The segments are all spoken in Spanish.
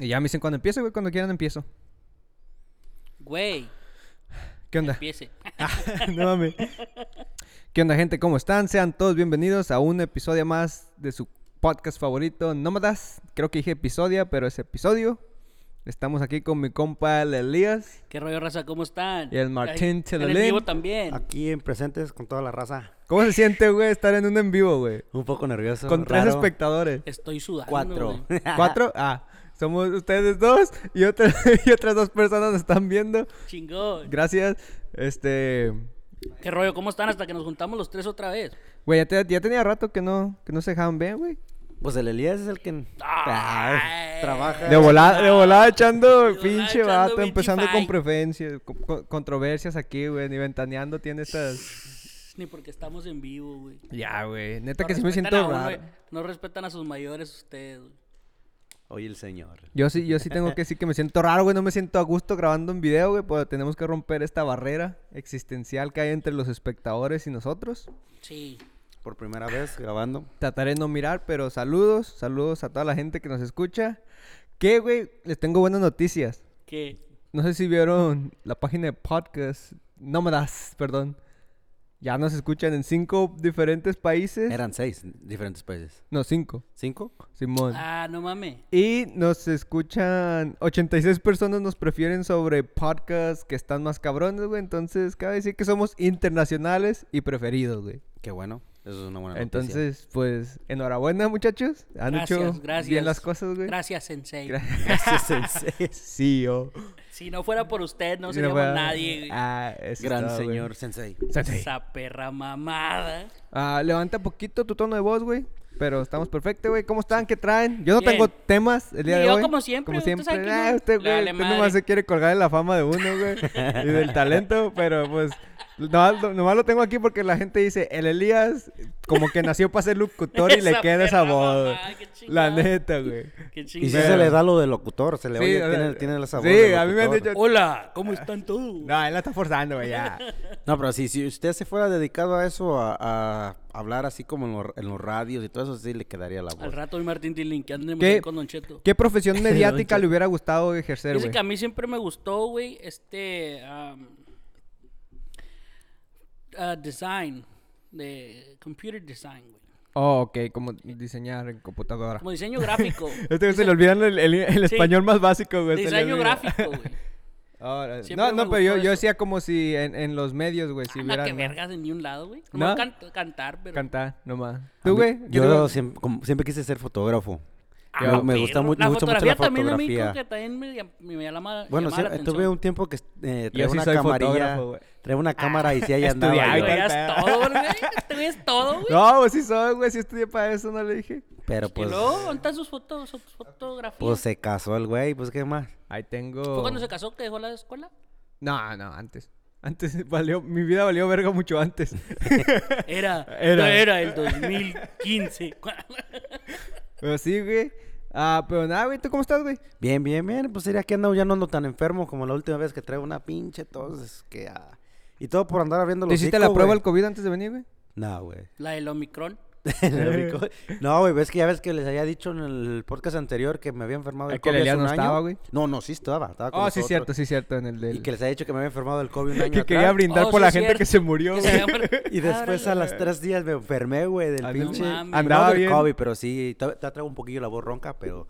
Y ya me dicen cuando empiezo, güey, cuando quieran empiezo. Güey, ¿Qué onda? empiece. no mames. ¿Qué onda, gente? ¿Cómo están? Sean todos bienvenidos a un episodio más de su podcast favorito, Nómadas. Creo que dije episodio, pero es episodio. Estamos aquí con mi compa el Elías ¿Qué rollo, raza? ¿Cómo están? y el Martín Telalín. vivo también. Aquí en presentes con toda la raza. ¿Cómo se siente, güey, estar en un en vivo, güey? Un poco nervioso. Con tres raro. espectadores. Estoy sudando. Cuatro. güey. ¿Cuatro? Ah, somos ustedes dos y, otras y otras dos personas nos están viendo. Chingón. Gracias. Este... ¿Qué rollo? ¿Cómo están hasta que nos juntamos los tres otra vez? Güey, ya, te- ya tenía rato que no, que no se dejaban ver, güey. Pues el Elías es el que Ay. Ay, trabaja. De volada, de volada echando volada pinche echando vato, empezando con preferencias, con- con- controversias aquí, güey, ni ventaneando tiene estas... Ni porque estamos en vivo, güey. Ya, güey, neta No que sí me siento uno, raro. güey. No respetan a sus mayores ustedes, güey. Hoy el señor. Yo sí, yo sí tengo que decir que me siento raro, güey, no me siento a gusto grabando un video, güey, porque tenemos que romper esta barrera existencial que hay entre los espectadores y nosotros. Sí. Por primera vez grabando. Trataré de no mirar, pero saludos, saludos a toda la gente que nos escucha. Que, güey, les tengo buenas noticias. ¿Qué? No sé si vieron la página de podcast, Nómadas, perdón. Ya nos escuchan en cinco diferentes países. Eran seis diferentes países. No, cinco. ¿Cinco? Simón. Ah, no mames. Y nos escuchan 86 personas nos prefieren sobre podcasts que están más cabrones, güey. Entonces, cabe decir que somos internacionales y preferidos, güey. Qué bueno. Eso es una buena noticia. Entonces, pues, enhorabuena, muchachos. Han Gracias, hecho gracias. bien las cosas, güey. Gracias, Sensei. Gracias, sensei. Sí, yo. Si no fuera por usted, no Si seríamos fuera- nadie, güey. Ah, eso es Gran todo, güey. señor sensei. Sensei. Esa perra mamada. Ah, levanta poquito tu tono de voz, güey. Pero estamos perfectos, güey. ¿Cómo están? ¿Qué traen? Yo no Bien. tengo temas el día de yo, hoy. como siempre, Como usted siempre. que Ah, usted, güey, usted nomás se quiere colgar en la fama de uno, güey. y del talento. Pero, pues, nomás, lo- nomás lo tengo aquí porque la gente dice, el Elías como que nació para ser locutor y le queda esa voz. La neta, güey. Qué Y si se le da lo de locutor, se le Sí, oye, o tiene, sea, tiene esa voz sí, de a mí me han dicho- Hola, ¿cómo están todos? No, él la está forzando, güey, ya. No, pero sí, si usted se fuera dedicado a eso, a, a hablar así como en, los- en los radios y todo eso, sí le quedaría la voz. Al rato Martín Tilín, que ahí con Don Cheto. ¿Qué profesión mediática le hubiera gustado ejercer, Dice güey? que a mí siempre me gustó, güey, este... ah, design, de computer design, güey. Oh, ok, como diseñar en computadora. Como diseño gráfico. Este güey se le olvidan el, el- el Sí. español más básico, güey. diseño gráfico, güey. No, no, pero yo, yo decía como si en, en los medios, güey, si Anda, hubiera que vergas en ni un lado, güey. ¿No? No can- cantar, pero... cantar nomás. ¿Tú, güey? ¿Qué te Yo siempre, como- siempre quise ser fotógrafo. Ah, Yo- me gusta perro. mu- La me gusta mucho la fotografía también a mí fotografía. creo que también me, llam- me llama, Bueno, sí, la tuve atención. un tiempo que eh, traía sí una camarilla. güey. Traía una cámara y sí, ahí andaba. estudiaba y todo, güey. Este güey es todo, güey. No, pues sí soy, güey, sí estudié para eso, no le dije. Pero Y pues, luego, ¿dónde están sus fotos, sus fotografías? pues se casó el güey, pues qué más. Ahí tengo... ¿Fue cuando se casó que dejó la escuela? No, no, antes. Antes valió, mi vida valió verga mucho antes. Era, Era. era, el 2015. pero sí, güey. Ah, pero nada, güey, ¿tú cómo estás, güey? Bien, bien, bien. Pues sería que ando, ya no ando tan enfermo como la última vez que traigo una pinche tos. es que, ah, Y todo por andar abriendo los ¿Te hiciste la prueba del COVID antes de venir, güey? No, güey. La del Omicron. No, güey, ves que ya ves que les había dicho en el podcast anterior que me había enfermado del Es que el COVID hace un no año. estaba, güey. No, no, sí estaba. estaba con Oh, sí, cierto, sí, cierto, en el del... Y que les había dicho que me había enfermado del COVID un año que quería brindar Oh, por sí, la gente que se murió, Que se Y después a las tres días me enfermé, güey, del Ah, no pinche... Andaba del bien. COVID, pero sí, te, te traigo un poquillo la voz ronca, pero...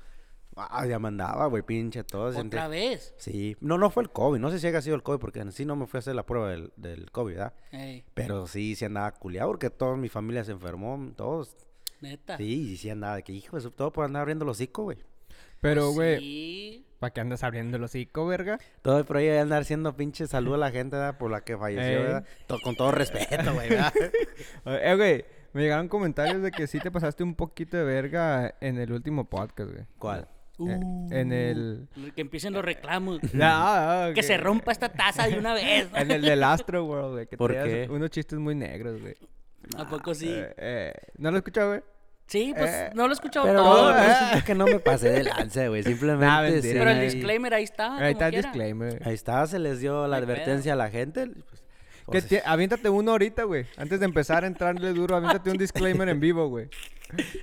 Ah, ya me andaba, güey, pinche todo. Otra sentía- vez. Sí, no, no fue el COVID, no sé si haya sido el COVID, porque en sí no me fui a hacer la prueba del, del COVID, ¿verdad? Ey, Pero sí, sí andaba culiado, porque toda mi familia se enfermó, todos. neta. Sí, y sí andaba, de que hijo, eso todo por andar abriendo el hocico, güey. Pero, Pues güey, Sí. ¿para qué andas abriendo el hocico, verga? Todo por ahí de andar haciendo pinche salud a la gente, ¿verdad? Por la que falleció, Ey. ¿verdad? To- con todo respeto, güey, ¿verdad? Eh, güey, me llegaron comentarios de que sí te pasaste un poquito de verga en el último podcast, güey. ¿Cuál? Eh, en el... Que empiecen los reclamos. No, no, Que se rompa esta taza de una vez. En el del Astro World, güey. Que ¿Por qué? unos chistes muy negros, güey. ¿A poco sí? Eh, eh, ¿No lo escuchado, güey? Sí, pues eh, no lo he escuchado Pero todo. no, eh. pues. siento que no me pasé de lanza, güey. Simplemente. Nah, mentira. sí, Pero el disclaimer ahí está. Ahí está el quiera. disclaimer. Ahí está, se les dio la advertencia a la gente. pues, Que o sea, ti- aviéntate uno ahorita, güey. Antes de empezar a entrarle duro, aviéntate un disclaimer en vivo, güey.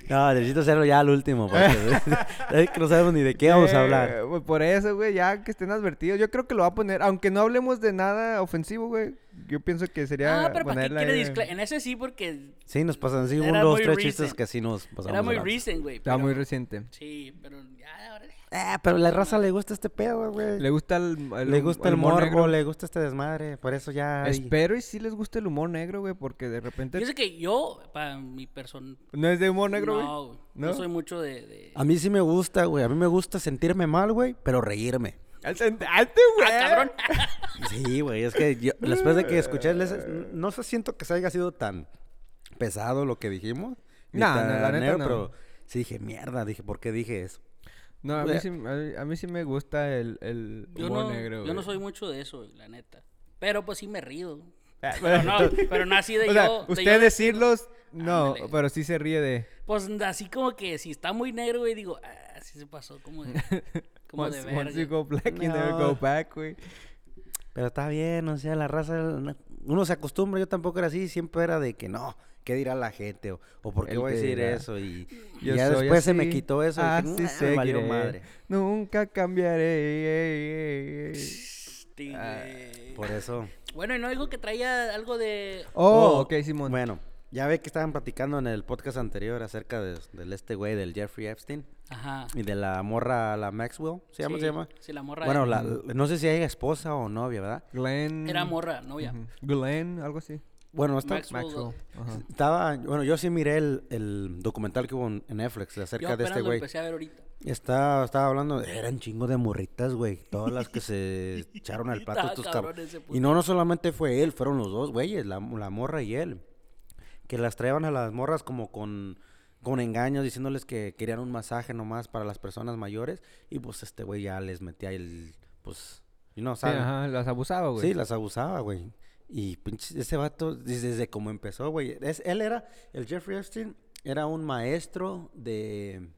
No, necesito hacerlo ya al último. Porque es que no sabemos ni de qué vamos a hablar. Eh, por eso, güey, ya que estén advertidos. Yo creo que lo va a poner, aunque no hablemos de nada ofensivo, güey. Yo pienso que sería Ah, pero ¿para qué quiere discla- En ese sí, porque Sí, nos pasan así, un, Era dos, muy tres recent. chistes que sí nos pasamos. era muy recent, güey. Está muy reciente. Sí, pero ya, ahora. Eh, pero la raza le gusta este pedo, güey. Le gusta el, el- Le gusta el, humor morbo, negro. le gusta este desmadre. Por eso ya. hay- Espero y sí les guste el humor negro, güey, porque de repente... Fíjese que yo, para mi persona. ¿No es de humor negro, güey? No, güey, no, ¿No? soy mucho de. de- A mí sí me gusta, güey. A mí me gusta sentirme mal, güey, pero reírme. Al sentarte, güey. ¡Ah, cabrón! Sí, güey, es que yo, después de que escuché, les- no sé, siento que se haya sido tan pesado lo que dijimos. No, no, la neta negro, no. Pero sí dije, mierda, dije, ¿por qué dije eso? No, a mí, Güey. sí, a, mí, a mí sí me gusta el, el Yo humor no, negro, yo güey. no soy mucho de eso, la neta. Pero pues sí me río. Ah, Pero no, pero no así de o sea, yo. de usted yo decirlos, no, Ándale. pero sí se ríe de... Pues así como que si está muy negro, güey, digo, ah, sí se pasó, como de. Como de Once, once you verga. go black, you never go back, güey. Pero está bien, o sea, la raza, no- uno se acostumbra, yo tampoco era así, siempre era de que no, ¿qué dirá la gente? O, o por qué Él voy a decir dirá. eso. Y, ya después se me así, quitó eso. y dije, así "Nah, me valió madre. Nunca cambiaré. Ah. Por eso. Bueno, y no dijo que traía algo de. Oh, Oh, ok, Simón. Bueno, ya ve que estaban platicando en el podcast anterior acerca de, del este güey, del Jeffrey Epstein. Ajá. Y de la morra, la Maxwell, ¿se llama? Sí, ¿Se llama? Sí, la morra. Bueno, la, no sé si hay esposa o novia, ¿verdad? Glenn... era morra, novia. Ujú. Glenn, algo así. Bueno, esta- Maxwell. Maxwell. Ajá. estaba, bueno, yo sí miré el, el documental que hubo en Netflix Yo acerca de este lo güey. empecé a ver ahorita. Está, estaba hablando, eran chingo de morritas, güey. Todas las que se echaron al plato. Estaba estos cabrón cab- ese puto. Y no, no solamente fue él, fueron los dos güeyes, la, la morra y él. Que las traían a las morras como con, con engaños, diciéndoles que querían un masaje nomás para las personas mayores. Y pues este güey ya les metía el, pues, y no, Sí, ¿saben? ajá, las abusaba, güey. Sí, las abusaba, güey. Y pinche, ese vato, desde, cómo empezó, güey. Él era, el Jeffrey Epstein, era un maestro de.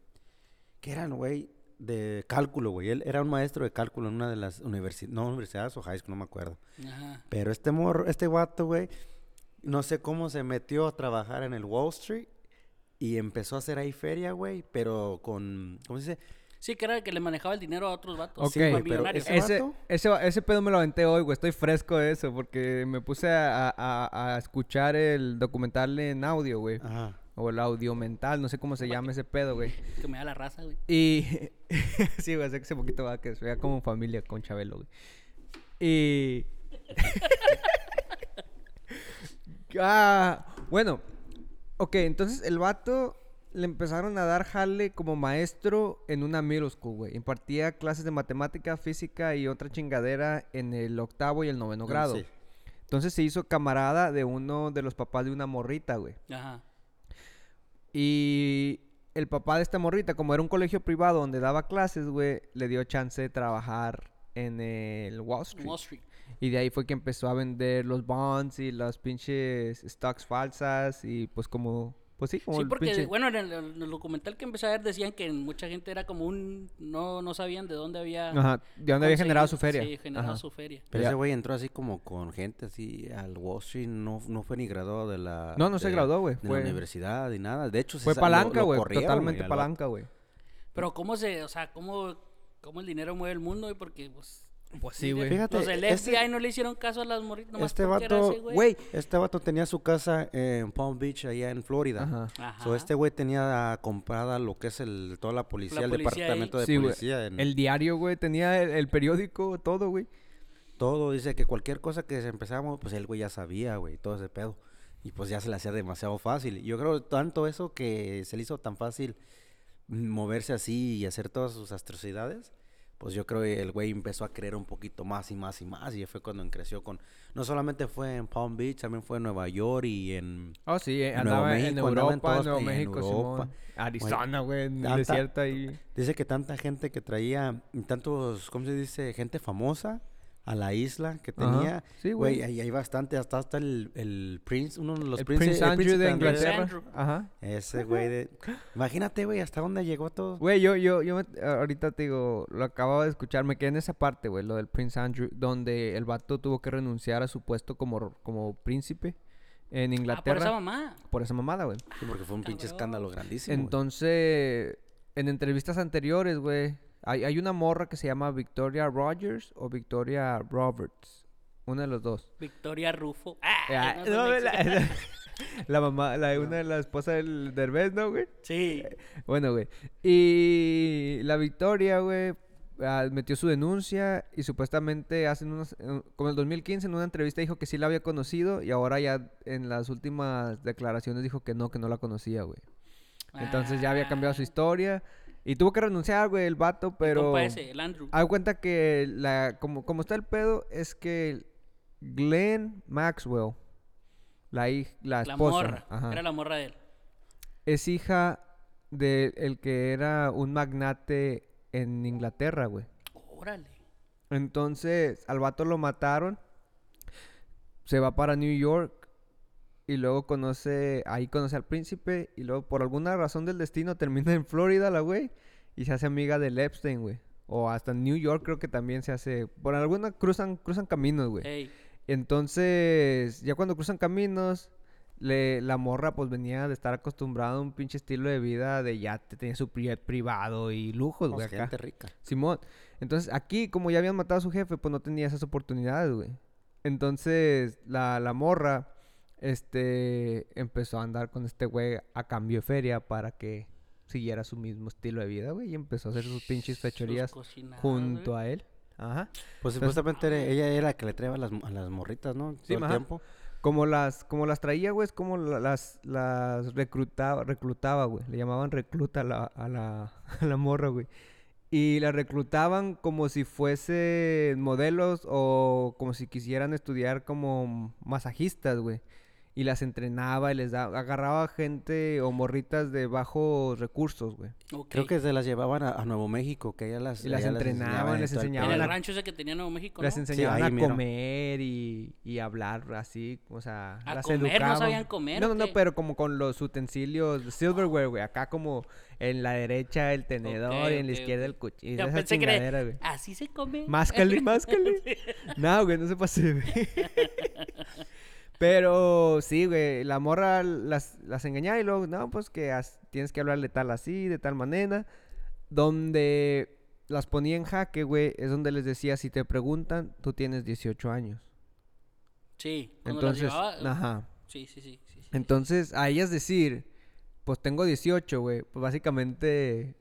¿Qué eran, güey? De cálculo, güey. Él era un maestro de cálculo en una de las universidades, no universidades o high school, no me acuerdo. Ajá. Pero este morro, este vato, güey, no sé cómo se metió a trabajar en el Wall Street y empezó a hacer ahí feria, güey, pero con, ¿cómo se dice? Sí, que era el que le manejaba el dinero a otros vatos. Ok, Sí, güey, Más pero millonarios. ese- Ese, vato? ese, ese pedo me lo aventé hoy, güey. Estoy fresco de eso porque me puse a, a- a escuchar el documental en audio, güey. Ajá. O el audio mental, no sé cómo se llama ese pedo, güey. Que me da la raza, güey. Y. sí, güey, sé que hace poquito va que se vea como familia con Chabelo, güey. Y. ah, bueno. Ok, entonces el vato le empezaron a dar jale como maestro en una middle school, güey. Impartía clases de matemática, física y otra chingadera en el octavo y el noveno grado. Sí. Entonces se hizo camarada de uno de los papás de una morrita, güey. Ajá. Y el papá de esta morrita, como era un colegio privado donde daba clases, güey, le dio chance de trabajar en el Wall Street. Wall Street. Y de ahí fue que empezó a vender los bonds y las pinches stocks falsas y pues como, pues sí, como Sí, el porque, pinche... bueno, en el, en el documental que empecé a ver decían que mucha gente era como un... No, no sabían de dónde había... Ajá, de dónde había generado su feria. Sí, generado Ajá. su feria. Pero Ya. ese güey entró así como con gente así al Wall Street, no, no fue ni graduado de la... No, no se graduó, güey, De fue- la universidad y nada, de hecho... se Fue lo- palanca, güey, totalmente palanca, güey. Pero cómo se... O sea, cómo... Cómo el dinero mueve el mundo, güey, porque, pues... Pues sí, güey. Fíjate, Los del este- FBI no le hicieron caso a las morritas nomás Este vato, güey. güey, este vato tenía su casa en Palm Beach, allá en Florida. Ajá. Ajá. So, este güey tenía comprada lo que es el, toda la policía, La el ahí. departamento de Sí, policía. en- El diario, güey, tenía el, el periódico, todo, güey. Todo, dice que cualquier cosa que se empezamos, pues el güey ya sabía, güey, todo ese pedo. Y pues ya se le hacía demasiado fácil. Yo creo tanto eso que se le hizo tan fácil moverse así y hacer todas sus atrocidades. Pues yo creo que el güey empezó a creer un poquito más y más y más. Y fue cuando creció con... No solamente fue en Palm Beach, también fue en Nueva York y en... Oh, sí, eh, andaba México, en Europa, en Nuevo en México, Europa. Arizona, güey, en el desierto ahí. Dice que tanta gente que traía, tantos, ¿cómo se dice? Gente famosa a la isla que Ajá. tenía. Sí, güey. Güey, ahí hay bastante, hasta hasta el, el Prince, uno de los el princes- Prince el Andrew de. Inglaterra. Andrew. Ajá. Ese güey de... Imagínate, güey, hasta dónde llegó todo. Güey, yo, yo, yo me- ahorita te digo, lo acababa de escuchar, me quedé en esa parte, güey, lo del Prince Andrew, donde el vato tuvo que renunciar a su puesto como, como príncipe en Ah, Inglaterra. por esa mamá. por esa mamada, güey. Sí, porque fue un pinche Cabrón. escándalo grandísimo. güey. Entonces, en entrevistas anteriores, güey, hay, hay una morra que se llama Victoria Rogers o Victoria Roberts. Una de los dos. Victoria Rufo. Ah, Ah, no la la, ex- la mamá, la, una de las esposas del Derbez, ¿no, güey? Sí. Bueno, güey. Y la Victoria, güey, ah, metió su denuncia y supuestamente hace unos, eh, como en el 2015 en una entrevista dijo que sí la había conocido y ahora ya en las últimas declaraciones dijo que no, que no la conocía, güey. Entonces ya había cambiado su Ah, historia y tuvo que renunciar, güey, el vato, el pero... compa ese, el Andrew. Haz cuenta que la, como, como está el pedo es que Glenn Maxwell, la, hij- la la esposa, morra. ajá, Era la morra de él. es hija de el que era un magnate en Inglaterra, güey. Órale. Entonces, al vato lo mataron, se va para New York y luego conoce, ahí conoce al príncipe y luego por alguna razón del destino termina en Florida la güey y se hace amiga del Epstein, güey. O hasta en New York creo que también se hace, por alguna cruzan cruzan caminos, güey. Ey. Entonces, ya cuando cruzan caminos, le, la morra pues venía de estar acostumbrada a un pinche estilo de vida de yate, tenía su jet privado y lujos, güey, Pues, acá. gente rica. Simón. Entonces, aquí, como ya habían matado a su jefe, pues no tenía esas oportunidades, güey. Entonces, la, la morra, este, empezó a andar con este güey a cambio de feria para que siguiera su mismo estilo de vida, güey. Y empezó a hacer sus pinches fechorías Sus cocinadas, junto güey. a él. Ajá. Pues Entonces- supuestamente era- ella era la que le traía a las, a las morritas, ¿no? Sí, Todo el ajá. tiempo. Como las, como las traía, güey, es como la- las, las reclutaba, reclutaba, güey. Le llamaban recluta a la, a la, a la morra, güey. Y la reclutaban como si fuesen modelos o como si quisieran estudiar como masajistas, güey. Y las entrenaba y les daba, agarraba gente o morritas de bajos recursos, güey. Creo que se las llevaban a, a Nuevo México, que ella las Y las allá entrenaban, y les En enseñaban pedo. el rancho ese que tenía Nuevo México, Les ¿no? enseñaban ahí a comer y, y hablar así, o sea, ¿A las comer? ¿No sabían comer No, no, pero como con los utensilios de silverware, güey. Acá como en la derecha el tenedor y en la izquierda el cuchillo. Yo Esa pensé que güey. Así se come. Máscale, máscale. no, güey, no se pase, güey. Pero sí, güey, la morra las, las engañaba y luego, no, pues que as- tienes que hablarle tal así, de tal manera. Donde las ponía en jaque, güey, es donde les decía, si te preguntan, tú tienes 18 años. Sí. cuando las Entonces, llevaba- ajá. Sí, sí, sí. sí, sí. Entonces, a ellas decir, pues tengo 18, güey, pues básicamente...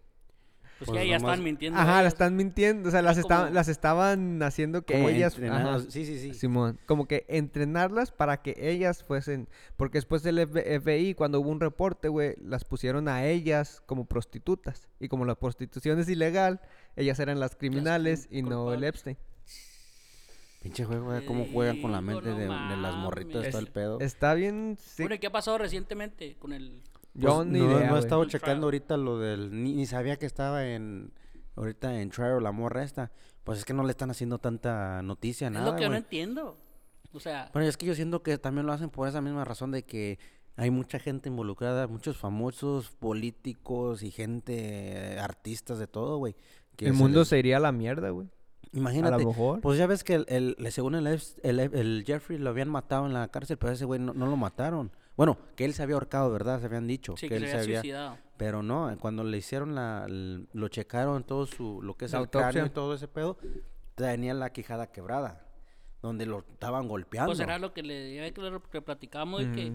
Pues, pues ya, ya nomás- estaban mintiendo. Ajá, las ellas. están mintiendo, o sea, las, Era estaban, como- las estaban haciendo que Como ellas... entrenadas, ajá, Sí, sí, sí. Simón, como que entrenarlas para que ellas fuesen, porque después del FBI, cuando hubo un reporte, güey, las pusieron a ellas como prostitutas. Y como la prostitución es ilegal, ellas eran las criminales y no el. Epstein. Pinche juego, güey, Te cómo juegan con la mente no de, de las morritas, todo el pedo. Está bien, sí. Bueno, ¿y qué ha pasado recientemente con el... Yo Pues, ni no, idea, no he estado checando trial. ahorita lo del... Ni, ni sabía que estaba en... Ahorita en trial la morra esta. Pues es que no le están haciendo tanta noticia, es nada, lo que yo no entiendo. O sea, Bueno, es que yo siento que también lo hacen por esa misma razón de que hay mucha gente involucrada, muchos famosos políticos y gente, artistas de todo, güey. El se mundo les- se iría a la mierda, güey. A Imagínate, lo mejor. pues ya ves que el, el- según el, el, el Jeffrey lo habían matado en la cárcel, pero ese güey no, no lo mataron. Bueno, que él se había ahorcado, ¿verdad? Se habían dicho. sí, que que él se había suicidado. Pero no, cuando le hicieron la, lo checaron todo su, lo que es La el cráneo y todo ese pedo, tenía la quijada quebrada, donde lo estaban golpeando. Pues era lo que le ya que lo que platicábamos de que.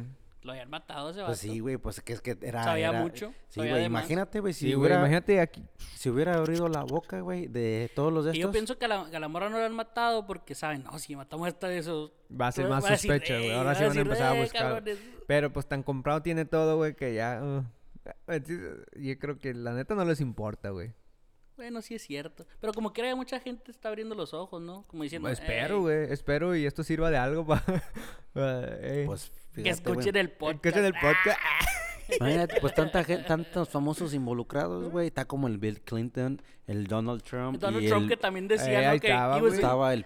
Lo habían matado ese Pues vato. sí, güey, pues que es que era... Sabía era- mucho, Sí, güey, imagínate, güey, si, Sí, güey, hubiera, imagínate aquí. si hubiera abrido la boca, güey, de todos los de Y estos... yo pienso que a la, que a la morra no la han matado porque saben, no, si matamos a esta de esos. Va a ser más sospecha, güey. "Ey", Ahora sí van a empezar a "Eh, buscar. cabrones". Pero pues tan comprado tiene todo, güey, que ya... uh, eh, yo creo que la neta no les importa, güey. Bueno, sí es cierto. Pero como quiera, mucha gente está abriendo los ojos, ¿no? Como diciendo. espero, "Ey, güey. Espero y esto sirva de algo para... Pues, Que fíjate, güey. escuchen el podcast. Escuchen el podcast. Imagínate, pues tanta gente, tantos famosos involucrados, güey. Está como el Bill Clinton, el Donald Trump. Donald y Trump el- que también decía, Eh, que, estaba, he was a, Estaba el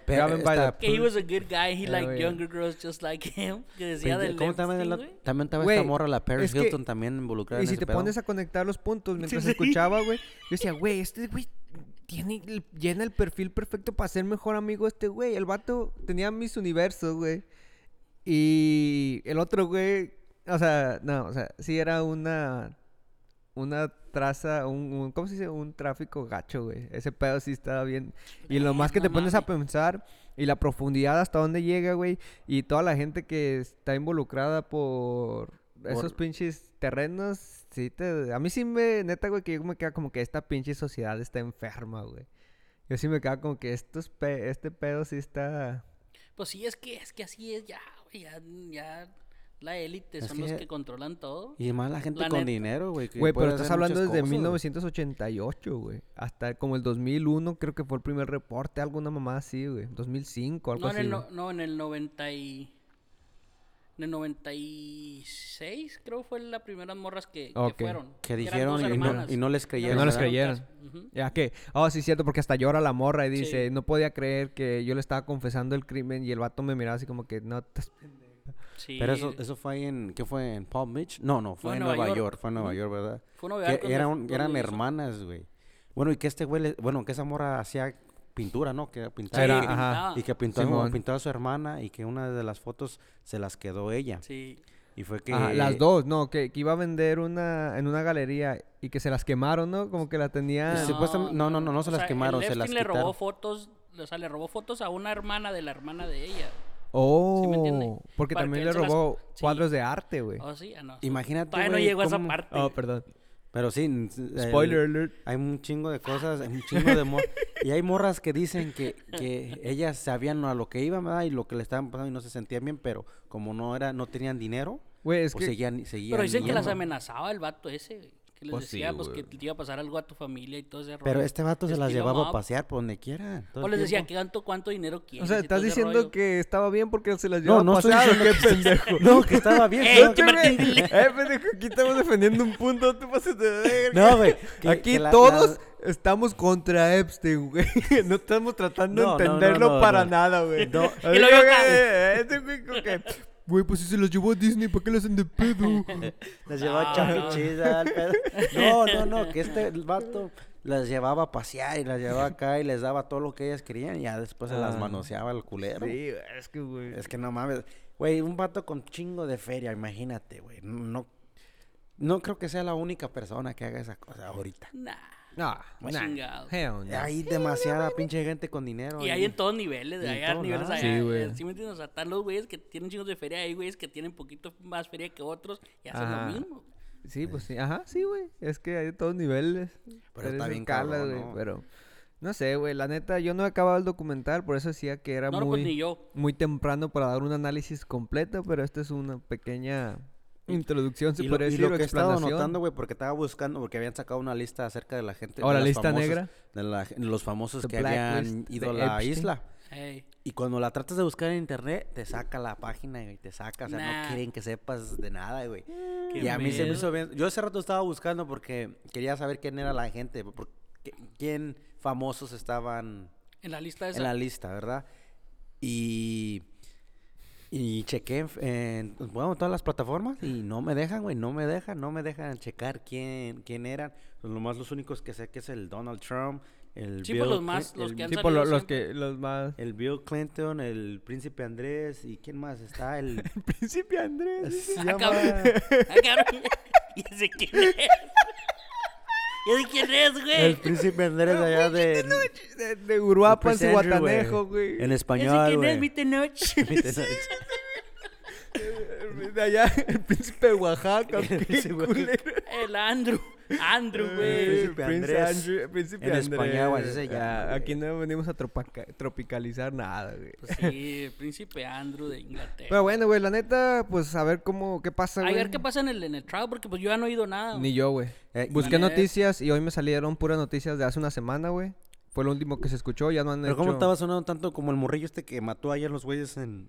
que he was a good guy, he Eh, liked younger girls just like him. Que decía del ¿Cómo también, la- también estaba esta morra, la Paris es que- Hilton, también involucrada Y en si ese te pedo? pones a conectar los puntos mientras Sí. escuchaba, güey, yo decía, güey, este güey tiene llena el perfil perfecto para ser mejor amigo este güey. El vato tenía mis universos, güey. Y el otro güey, o sea, no, o sea, sí era una una traza, un, un- ¿cómo se dice? Un tráfico gacho, güey. Ese pedo sí estaba bien. Y lo más que te pones a pensar y la profundidad hasta dónde llega, güey, y toda la gente que está involucrada por esos pinches terrenos, sí te a mí sí me neta, güey, que yo me queda como que esta pinche sociedad está enferma, güey. Yo sí me queda como que estos pe- este pedo sí está Pues sí, es que, es que así es ya, güey. Ya, ya la élite son los que- controlan todo. Y más la gente La con neta. dinero, güey. Güey, pero estás hablando desde cosas, güey. 1988, güey. Hasta como el 2001 creo que fue el primer reporte, alguna mamá así, güey. 2005, algo No en, así. el, güey. no, no, en el 90 y... En el 96 creo fue la primera morras que, fueron. Que dijeron y no, hermanas. y no les Y creyeron. no les creyeron. Ujú. Ya que, oh, sí, cierto, porque hasta llora la morra y Sí. dice, no podía creer que yo le estaba confesando el crimen y el vato me miraba así como que, no, estás Sí, Pero eso, eso fue ahí en, ¿qué fue? ¿En Palm Beach? No, no, fue, Fue en en Nueva Nueva York. York. fue en Nueva. York, ¿verdad? Fue Nueva Que York eran, eran hermanas, güey. Bueno, y que este güey, le- bueno, que esa morra hacía pintura, ¿no? Que pintaba. Que- ajá. y que pintaba, Simón. pintaba a su hermana y que una de las fotos se las quedó ella. Sí. Y fue que... Ajá, las dos, no, que, que iba a vender una en una galería y que se las quemaron, ¿no? Como que la tenía... Sí, supuestamente- no, no, no, no se o las sea, el quemaron, se Epstein las le robó quitaron. fotos, o sea, le robó fotos a una hermana de la hermana de ella. Oh, me entiende? porque Para también que le él se las- robó sí. cuadros de arte, güey. Oh, sí, ah, no. Imagínate, Todavía no güey, llegó a esa cómo- parte. Oh, perdón. Pero sí, n- el- Spoiler alert. hay un chingo de cosas, hay un chingo de morras. y hay morras que dicen que, que ellas sabían a lo que iban, ¿verdad? Y lo que le estaban pasando y no se sentían bien, pero como no era, no tenían dinero, Güey, es pues que... seguían, seguían Pero dicen que las yendo. amenazaba el vato ese, güey, Que les Pues sí, pues, que te iba a pasar algo a tu familia y todo ese rollo. Pero este vato se las llevaba a pasear por donde quiera. todo O les decía. ¿qué tanto, cuánto dinero quieres? O sea, ¿estás diciendo rollo. que estaba bien porque se las No, llevaba no a estoy pasear o diciendo qué pendejo? No, que estaba bien. ¡Ey, no, Martín Dile. Eh, pendejo, aquí estamos defendiendo un punto, tú pases de verga. No, güey. Aquí que todos la- estamos contra Epstein, güey. No estamos tratando No, de no, no, entenderlo no, para no. nada, güey. No. Así Y luego acá- que, este güey que, Güey, pues si se los llevó a Disney, ¿para qué le hacen de pedo? Las llevaba No, Chuck E. no. Cheese al pedo. No, no, no, que este vato las llevaba a pasear y las llevaba acá y les daba todo lo que ellas querían y ya después se las Ah. manoseaba el culero. Sí, es que, güey. Es que no mames. Güey, un vato con chingo de feria, imagínate, güey. No, no creo que sea la única persona que haga esa cosa ahorita. Nah. No, nah, hell no. Hay demasiada pinche gente con dinero. Y hay en todos niveles, en hay niveles allá, Sí, eh, güey. ¿sí me entiendes? O sea, están los güeyes que tienen chingos de feria, hay güeyes que tienen poquito más feria que otros y hacen Ajá. lo mismo. Sí, pues sí, ajá, sí, güey. Es que hay de todos niveles. Pero está bien güey, ¿no? Pero, no sé, güey, la neta, yo no he acabado el documental, por eso decía que era no, muy, pues ni yo. muy temprano para dar un análisis completo, pero esta es una pequeña introducción, se Y lo, podría y decir, lo o que he estado notando, güey, porque estaba buscando, porque habían sacado una lista acerca de la gente. ¿O la lista negra? De la- los famosos The que habían ido a la Epstein. isla. Y cuando la tratas de buscar en internet, te saca la página y te saca. O sea, Nah. no quieren que sepas de nada, güey. Y a mí se me hizo bien. Yo hace rato estaba buscando porque quería saber quién era la gente. por- qué- quién famosos estaban En la lista esa. en la lista, ¿verdad? Y. Y chequé en, en, bueno, todas las plataformas y no me dejan, güey, no me dejan, no me dejan checar quién, quién eran. Pues nomás los únicos que sé que es el Donald Trump, el Sí, Bill pues los más- los el- que han Sí, por lo- salido los que, los más... el Bill Clinton, el príncipe Andrés y quién más está el Príncipe Andrés. se Ah, llama cabrón. Ah, cabrón. Ya sé quién es. Ya sé quién es, el güey. príncipe Andrés de allá de De, de Uruapan, Guatanejo, güey. en español, quién es, güey. mi tenoch. De allá, el príncipe de Oaxaca. El príncipe de. El Andrew. Andrew, Eh, güey. Príncipe Prince Andrés. Andrew- Príncipe En Andrés. español, así se Ah, llama, güey. Aquí no venimos a tropaca- tropicalizar nada, güey. Pues sí, el príncipe Andrew de Inglaterra. Pero bueno, güey, la neta, pues a ver cómo, qué pasa, a güey. ver qué pasa en el, en el trial, porque pues yo ya no he oído nada. Ni yo, güey. Eh, Busqué La neta- noticias y hoy me salieron puras noticias de hace una semana, güey. Fue lo último que se escuchó, ya no han Pero hecho... cómo estaba sonando tanto como el morrillo este que mató ayer los güeyes en,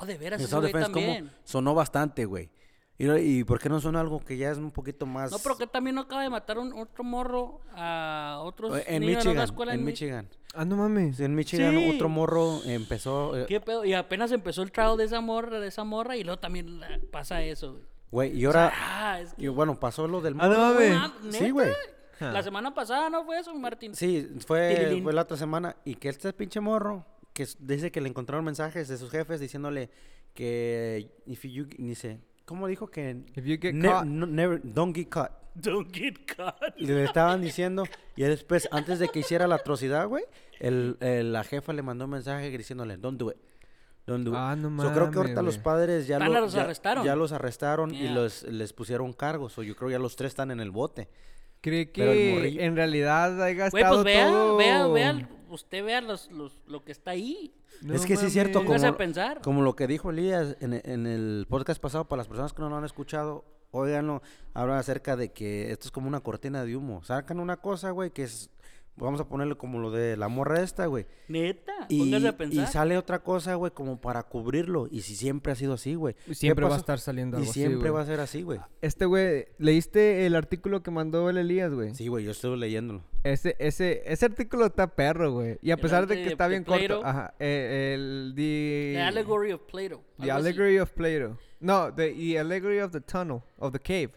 Oh, de veras, en ese South güey Defense? ¿Cómo también. sonó bastante, güey. Y, lo- ¿Y por qué no suena algo que ya es un poquito más... No, pero que también no acaba de matar un otro morro a otros Eh, En niños en Michigan, escuela en Mi- Michigan. Ah, no mames. En Michigan Sí. otro morro empezó... eh, ¿Qué pedo? Y apenas empezó el trial de esa morra, de esa morra, y luego también pasa eso, güey. Güey, y ahora... Ah, es que... y bueno, pasó lo del Ah, no mames. Sí, güey. La semana pasada no fue eso, Martín. Sí, fue, Tililín. fue la otra semana y que este pinche morro que dice que le encontraron mensajes de sus jefes diciéndole que if you dice, ¿cómo dijo que If you get ne- caught- no- never don't get caught? Don't get caught. Y le estaban diciendo y después antes de que hiciera la atrocidad, güey, el, el- la jefa le mandó un mensaje diciéndole, "Don't do it." Don't do it. Ah, no So, creo que ahorita los güey. padres ya, lo- los ya- arrestaron. ya los arrestaron y Yeah. los, les pusieron cargos. O yo creo ya los tres están en el bote. Cree Pero el que morrillo- en realidad ha gastado Güey, pues vea, todo... vea, vea, usted vea los, los, lo que está ahí. No es que sí es cierto, como, a pensar. como lo que dijo Elías en, en el podcast pasado, para las personas que no lo han escuchado, óiganlo, habla acerca de que esto es como una cortina de humo. Sacan una cosa, güey, que es, vamos a ponerle como lo de la morra esta, güey. Neta, Y, a y pensar. sale otra cosa, güey, como para cubrirlo. Y si siempre ha sido así, güey. ¿Qué Siempre va a estar saliendo Y algo así, siempre va a ser así, güey. Este güey, ¿leíste el artículo que mandó el Elías, güey? Sí, güey, yo estuve leyéndolo. Ese, ese, ese artículo está perro, güey. Y a El pesar de que de- está de bien corto. Ajá. eh, el the, The Allegory of Plato. The así. Allegory of Plato. No, the, the Allegory of the Tunnel, of the Cave.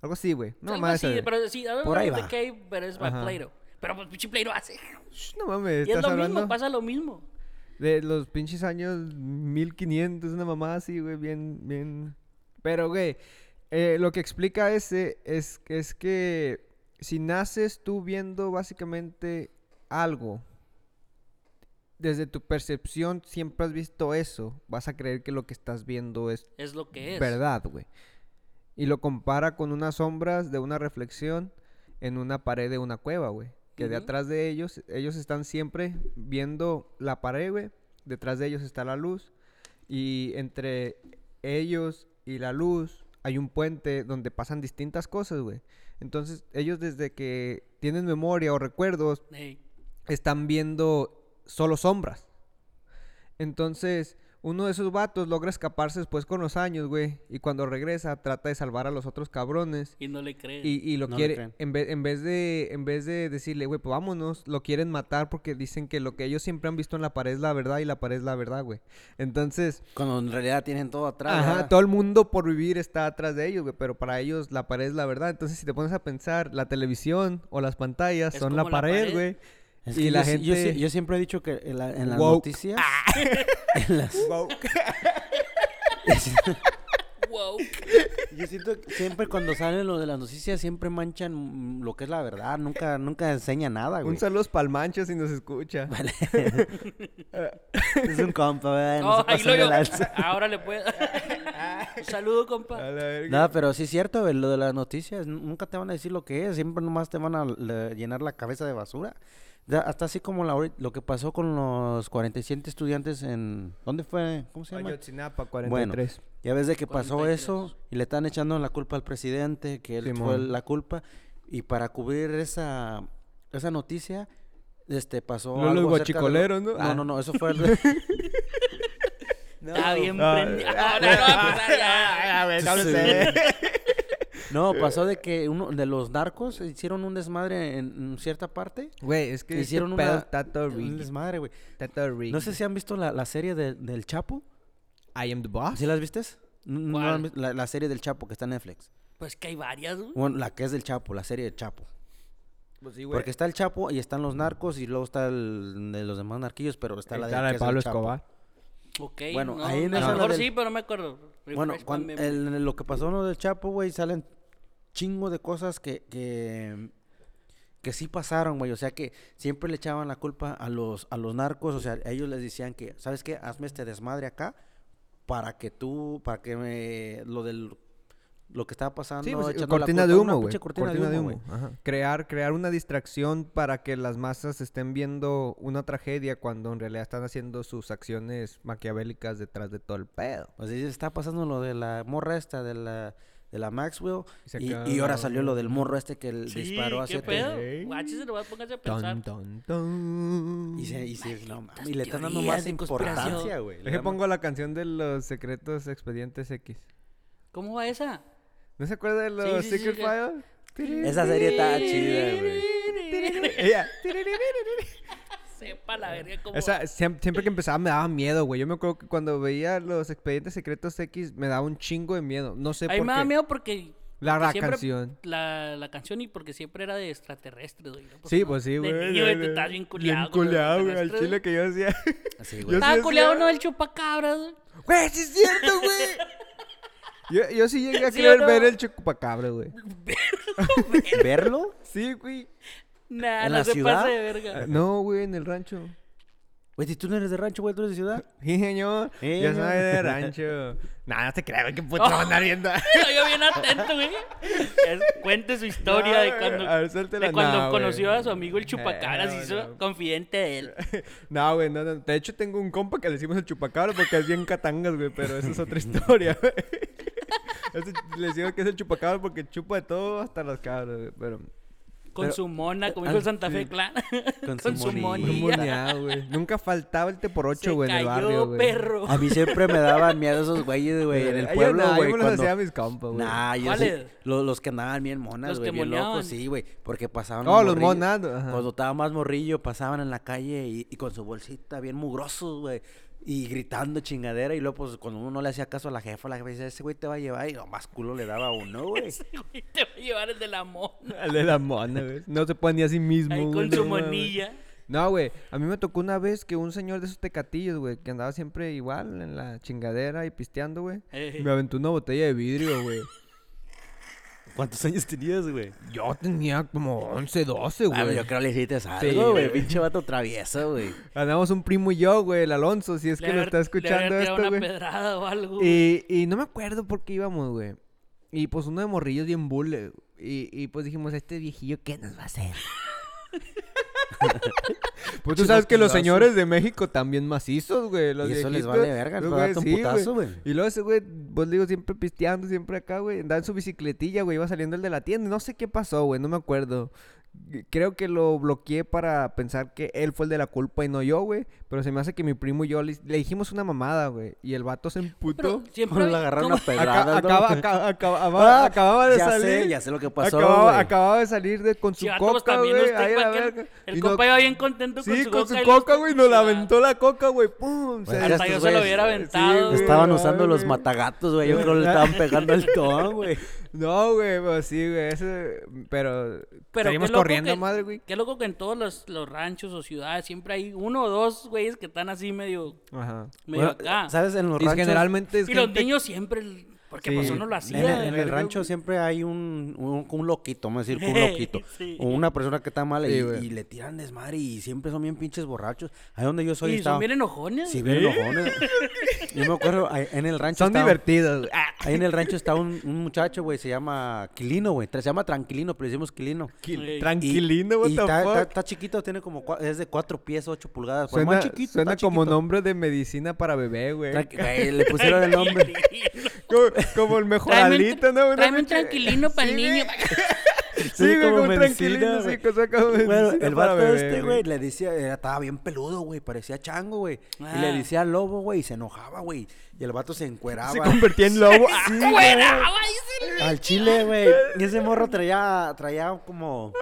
Algo así, güey. No, más ese. pero sí, Por ahí the va. Cave, pero es by. Plato. Pero pues pinche Plato hace. Shh, No mames, Y es estás lo hablando mismo, pasa lo mismo. de los pinches años 1500, una mamá así, güey, bien, bien. Pero, güey, eh, lo que explica ese es, es que si naces tú viendo básicamente algo, desde tu percepción siempre has visto eso, vas a creer que lo que estás viendo es Es lo que es. verdad, güey. Y lo compara con unas sombras de una reflexión en una pared de una cueva, güey. Que de atrás de ellos, ellos están siempre viendo la pared, güey. Detrás de ellos está la luz. Y entre ellos y la luz hay un puente donde pasan distintas cosas, güey. Entonces, ellos desde que tienen memoria o recuerdos, están viendo solo sombras. Entonces, uno de esos vatos logra escaparse después con los años, güey. Y cuando regresa, trata de salvar a los otros cabrones. y no le crees. Y, y lo No quiere, creen. en vez, en vez de, en vez de decirle, güey, pues vámonos, lo quieren matar porque dicen que lo que ellos siempre han visto en la pared es la verdad y la pared es la verdad, güey. Entonces, Cuando en realidad tienen todo atrás. Ajá, ¿verdad? todo el mundo por vivir está atrás de ellos, güey, pero para ellos la pared es la verdad. Entonces, si te pones a pensar, la televisión o las pantallas Es son la como la pared, pared. güey. Es y la yo, gente- yo siempre he dicho que en, la- en las Woke. noticias. en las- Wow. yo siento que siempre cuando salen lo de las noticias siempre manchan lo que es la verdad. Nunca, nunca enseña nada, güey. Un saludo para mancho si nos escucha. es un compa, Oh. Ahora le puedo. Un saludo, compa. A la verga. Nada, pero sí es cierto, güey, lo de las noticias, nunca te van a decir lo que es, siempre nomás te van a le- llenar la cabeza de basura. Ya, hasta así como la lo que pasó con los 47 estudiantes en... ¿Dónde fue? ¿Cómo se llama? Ayotzinapa, Bueno, 43. Ya ves de que pasó 43. eso y le están echando la culpa al presidente, que él fue la culpa. Y para cubrir esa, esa noticia, este pasó algo lo- ¿no? No, Ah. no, no, eso fue... el- Está bien Ah, prendido. ah, No, no, no, no. No, pasó de que uno de los narcos hicieron un desmadre en, en cierta parte. Güey, es que hicieron una, un desmadre, güey. No sé si han visto la, la serie de- del Chapo. I am the boss. ¿Sí las vistes? No, la, la serie del Chapo que está en Netflix. Pues que hay varias, güey. Bueno, la que es del Chapo, la serie del Chapo. Pues sí, güey. Porque está el Chapo y están los narcos y luego está el de los demás narquillos, pero está, la, la de, de es del Pablo. Escobar. Ok. Bueno, no, ahí en a esa lo la mejor del- sí, pero no me acuerdo. Bueno, Refresh my cuan- memory. el- lo que pasó en lo del Chapo, güey, salen chingo de cosas que, que, que sí pasaron, güey. O sea que siempre le echaban la culpa a los, a los narcos. O sea, ellos les decían que, ¿sabes qué? Hazme este desmadre acá para que tú, para que me, lo del, lo que estaba pasando. Sí, pues, cortina de humo, pinche Cortina, de humo. Ajá. Crear, crear una distracción para que las masas estén viendo una tragedia cuando en realidad están haciendo sus acciones maquiavélicas detrás de todo el pedo. Pues está pasando lo de la morra esta, de la, de la Maxwell. Y Y, y ahora salió lo del morro este que el Sí, disparó ¿qué hacia pedo? Guáchese, nomás póngase a pensar. Ton, ton, ton. Y, se, y, se- no y le están dando más importancia, güey. Le pongo la canción de los secretos expedientes X. ¿Cómo va esa? ¿No se acuerda de los Sí, sí, sí, Secret que- Files? Esa serie está chida, güey. Sepa la verga cómo Esa, siempre que empezaba me daba miedo, güey. Yo me acuerdo que cuando veía los expedientes secretos X me daba un chingo de miedo. No sé A mí por me qué. da miedo porque... La, porque la siempre- canción. La, la canción y porque siempre era de extraterrestres, güey. ¿no? Sí, no- pues sí, de güey. niño, de- güey, de- estabas bien culeado. Bien culeado, güey. Al chile que yo decía. Así, güey. Estaba sí culeado, ¿no? El chupacabras, güey. Güey, sí es cierto, güey. Yo, yo sí llegué a ¿Sí o querer no? ver el chupacabra, güey. ¿Verlo? Sí, güey. Nah, ¿En no la se ciudad? pase de Ah, verga. No, güey, en el rancho. Güey, si tú no eres de rancho, güey, tú eres de ciudad. Sí, señor. Sí, Yo señor. soy de rancho. Nah, no te creas, güey, que puto a andar viendo. Yo bien atento, güey. Es- cuente su historia No, de cuando, a ver, suéltela. de cuando No, güey. conoció a su amigo el chupacabras Eh, y hizo no. confidente de él. No, güey, no, no. De hecho, tengo un compa que le decimos el chupacabra porque es bien catangas, güey, pero esa es otra historia, güey. Ese- le decimos que es el chupacabra porque chupa de todo hasta las cabras, güey, pero... Con Pero- su mona, como ah, dijo el Santa Fe sí. Clan. Con Con, su su moneado, güey. Nunca faltaba el te por ocho, güey, en el cayó, barrio, güey. perro. A mí siempre me daban miedo esos güeyes, güey, en el pueblo, nah, güey. Yo me los cuando- hacía a mis compas, güey. Nah, yo sí. Los, los que andaban bien monas, Los güey, que bien locos, sí, güey. Porque pasaban Oh, los ajá. Cuando estaba más morrillo, pasaban en la calle y, y con su bolsita bien mugrosos, güey. Y gritando chingadera. Y luego, pues, cuando uno no le hacía caso a la jefa, la jefa decía, ese güey te va a llevar. Y lo más culo le daba a uno, güey. Güey, Te va a llevar el de la mona. El de la mona, güey. No se puede ni a sí mismo, Ahí güey, con su monilla. No, güey. A mí me tocó una vez que un señor de esos tecatillos, güey, que andaba siempre igual en la chingadera y pisteando, güey. Ey. Me aventó una botella de vidrio, güey. ¿Cuántos años tenías, güey? Yo tenía como 11, 12, Ah, güey. yo creo que le hiciste algo, güey. güey. Pinche vato travieso, güey. Andamos un primo y yo, güey, el Alonso, si es Le que lo está le escuchando tirado esto, una güey. pedrada o algo. Y, y no me acuerdo por qué íbamos, güey. Y pues uno de morrillos bien bulle. Y, y pues dijimos, este viejillo, ¿qué nos va a hacer? pues tú sabes que los señores de México también macizos, güey. Los Y eso les vale verga, no güey, sí, putazo, güey. Y luego ese güey, pues digo, siempre pisteando, siempre acá, güey. Andaba en su bicicletilla, güey. Iba saliendo el de la tienda. No sé qué pasó, güey. No me acuerdo. Creo que lo bloqueé para pensar que él fue el de la culpa y no yo, güey. Pero se me hace que mi primo y yo le, le dijimos una mamada, güey. Y el vato se emputó. Siempre. Le agarraron una pedrada. Acaba, acaba- acababa, Ah, acababa de ya salir. sé, ya sé lo que pasó, acababa, de salir de, con su Sí, coca, güey. verga. El Y compa no- iba bien contento con Sí, su con coca. su y los- coca, güey. Nos la aventó la coca, güey. ¡Pum! Se- Bueno, Hasta estos yo se lo hubiera Sí, aventado. Estaban usando los matagatos, güey. Yo creo que le estaban pegando el ton, güey. No, güey, pues sí, güey. Ese... Pero. Pero salimos qué loco corriendo, que- madre, güey. Qué loco que en todos los, los ranchos o ciudades siempre hay uno o dos güeyes que están así medio, Ajá. medio Bueno, acá. ¿Sabes? En los Y ranchos... generalmente es Y los gente- niños siempre, porque pues Sí. uno lo En hacía. el, en el rancho güey. siempre hay un, un, un loquito, vamos a decir, un loquito. Sí. O una persona que está mal Sí, y, güey. y le tiran desmadre y siempre son bien pinches borrachos. Ahí donde yo soy y estaba... son bien enojones. Sí, bien enojones. Yo me acuerdo, ahí en el rancho Son estaba- divertidos. güey. Ah, Ahí en el rancho está un, un muchacho, güey, se llama Quilino, güey. Se llama Tranquilino, pero le decimos Quilino. Ey. Tranquilino, what y the está, está- está chiquito, tiene como, cua- es de cuatro pies, ocho pulgadas. Pues Suena, más chiquito, suena como chiquito. nombre de medicina para bebé, güey. Güey, le pusieron el nombre. Como, el mejoralito, ¿no? Una Tráeme un tranquilino para el Sí, niño. Sí, güey, como, un tranquilino, sí, cosa como Bueno, el vato bebé, este, güey, le decía, era, estaba bien peludo, güey, parecía chango, güey. Y le Ah. decía lobo, güey, y se enojaba, güey. Y el vato se encueraba. Se convertía en lobo. Ah, Sí, el- Al chile, güey. Y ese morro traía, traía como.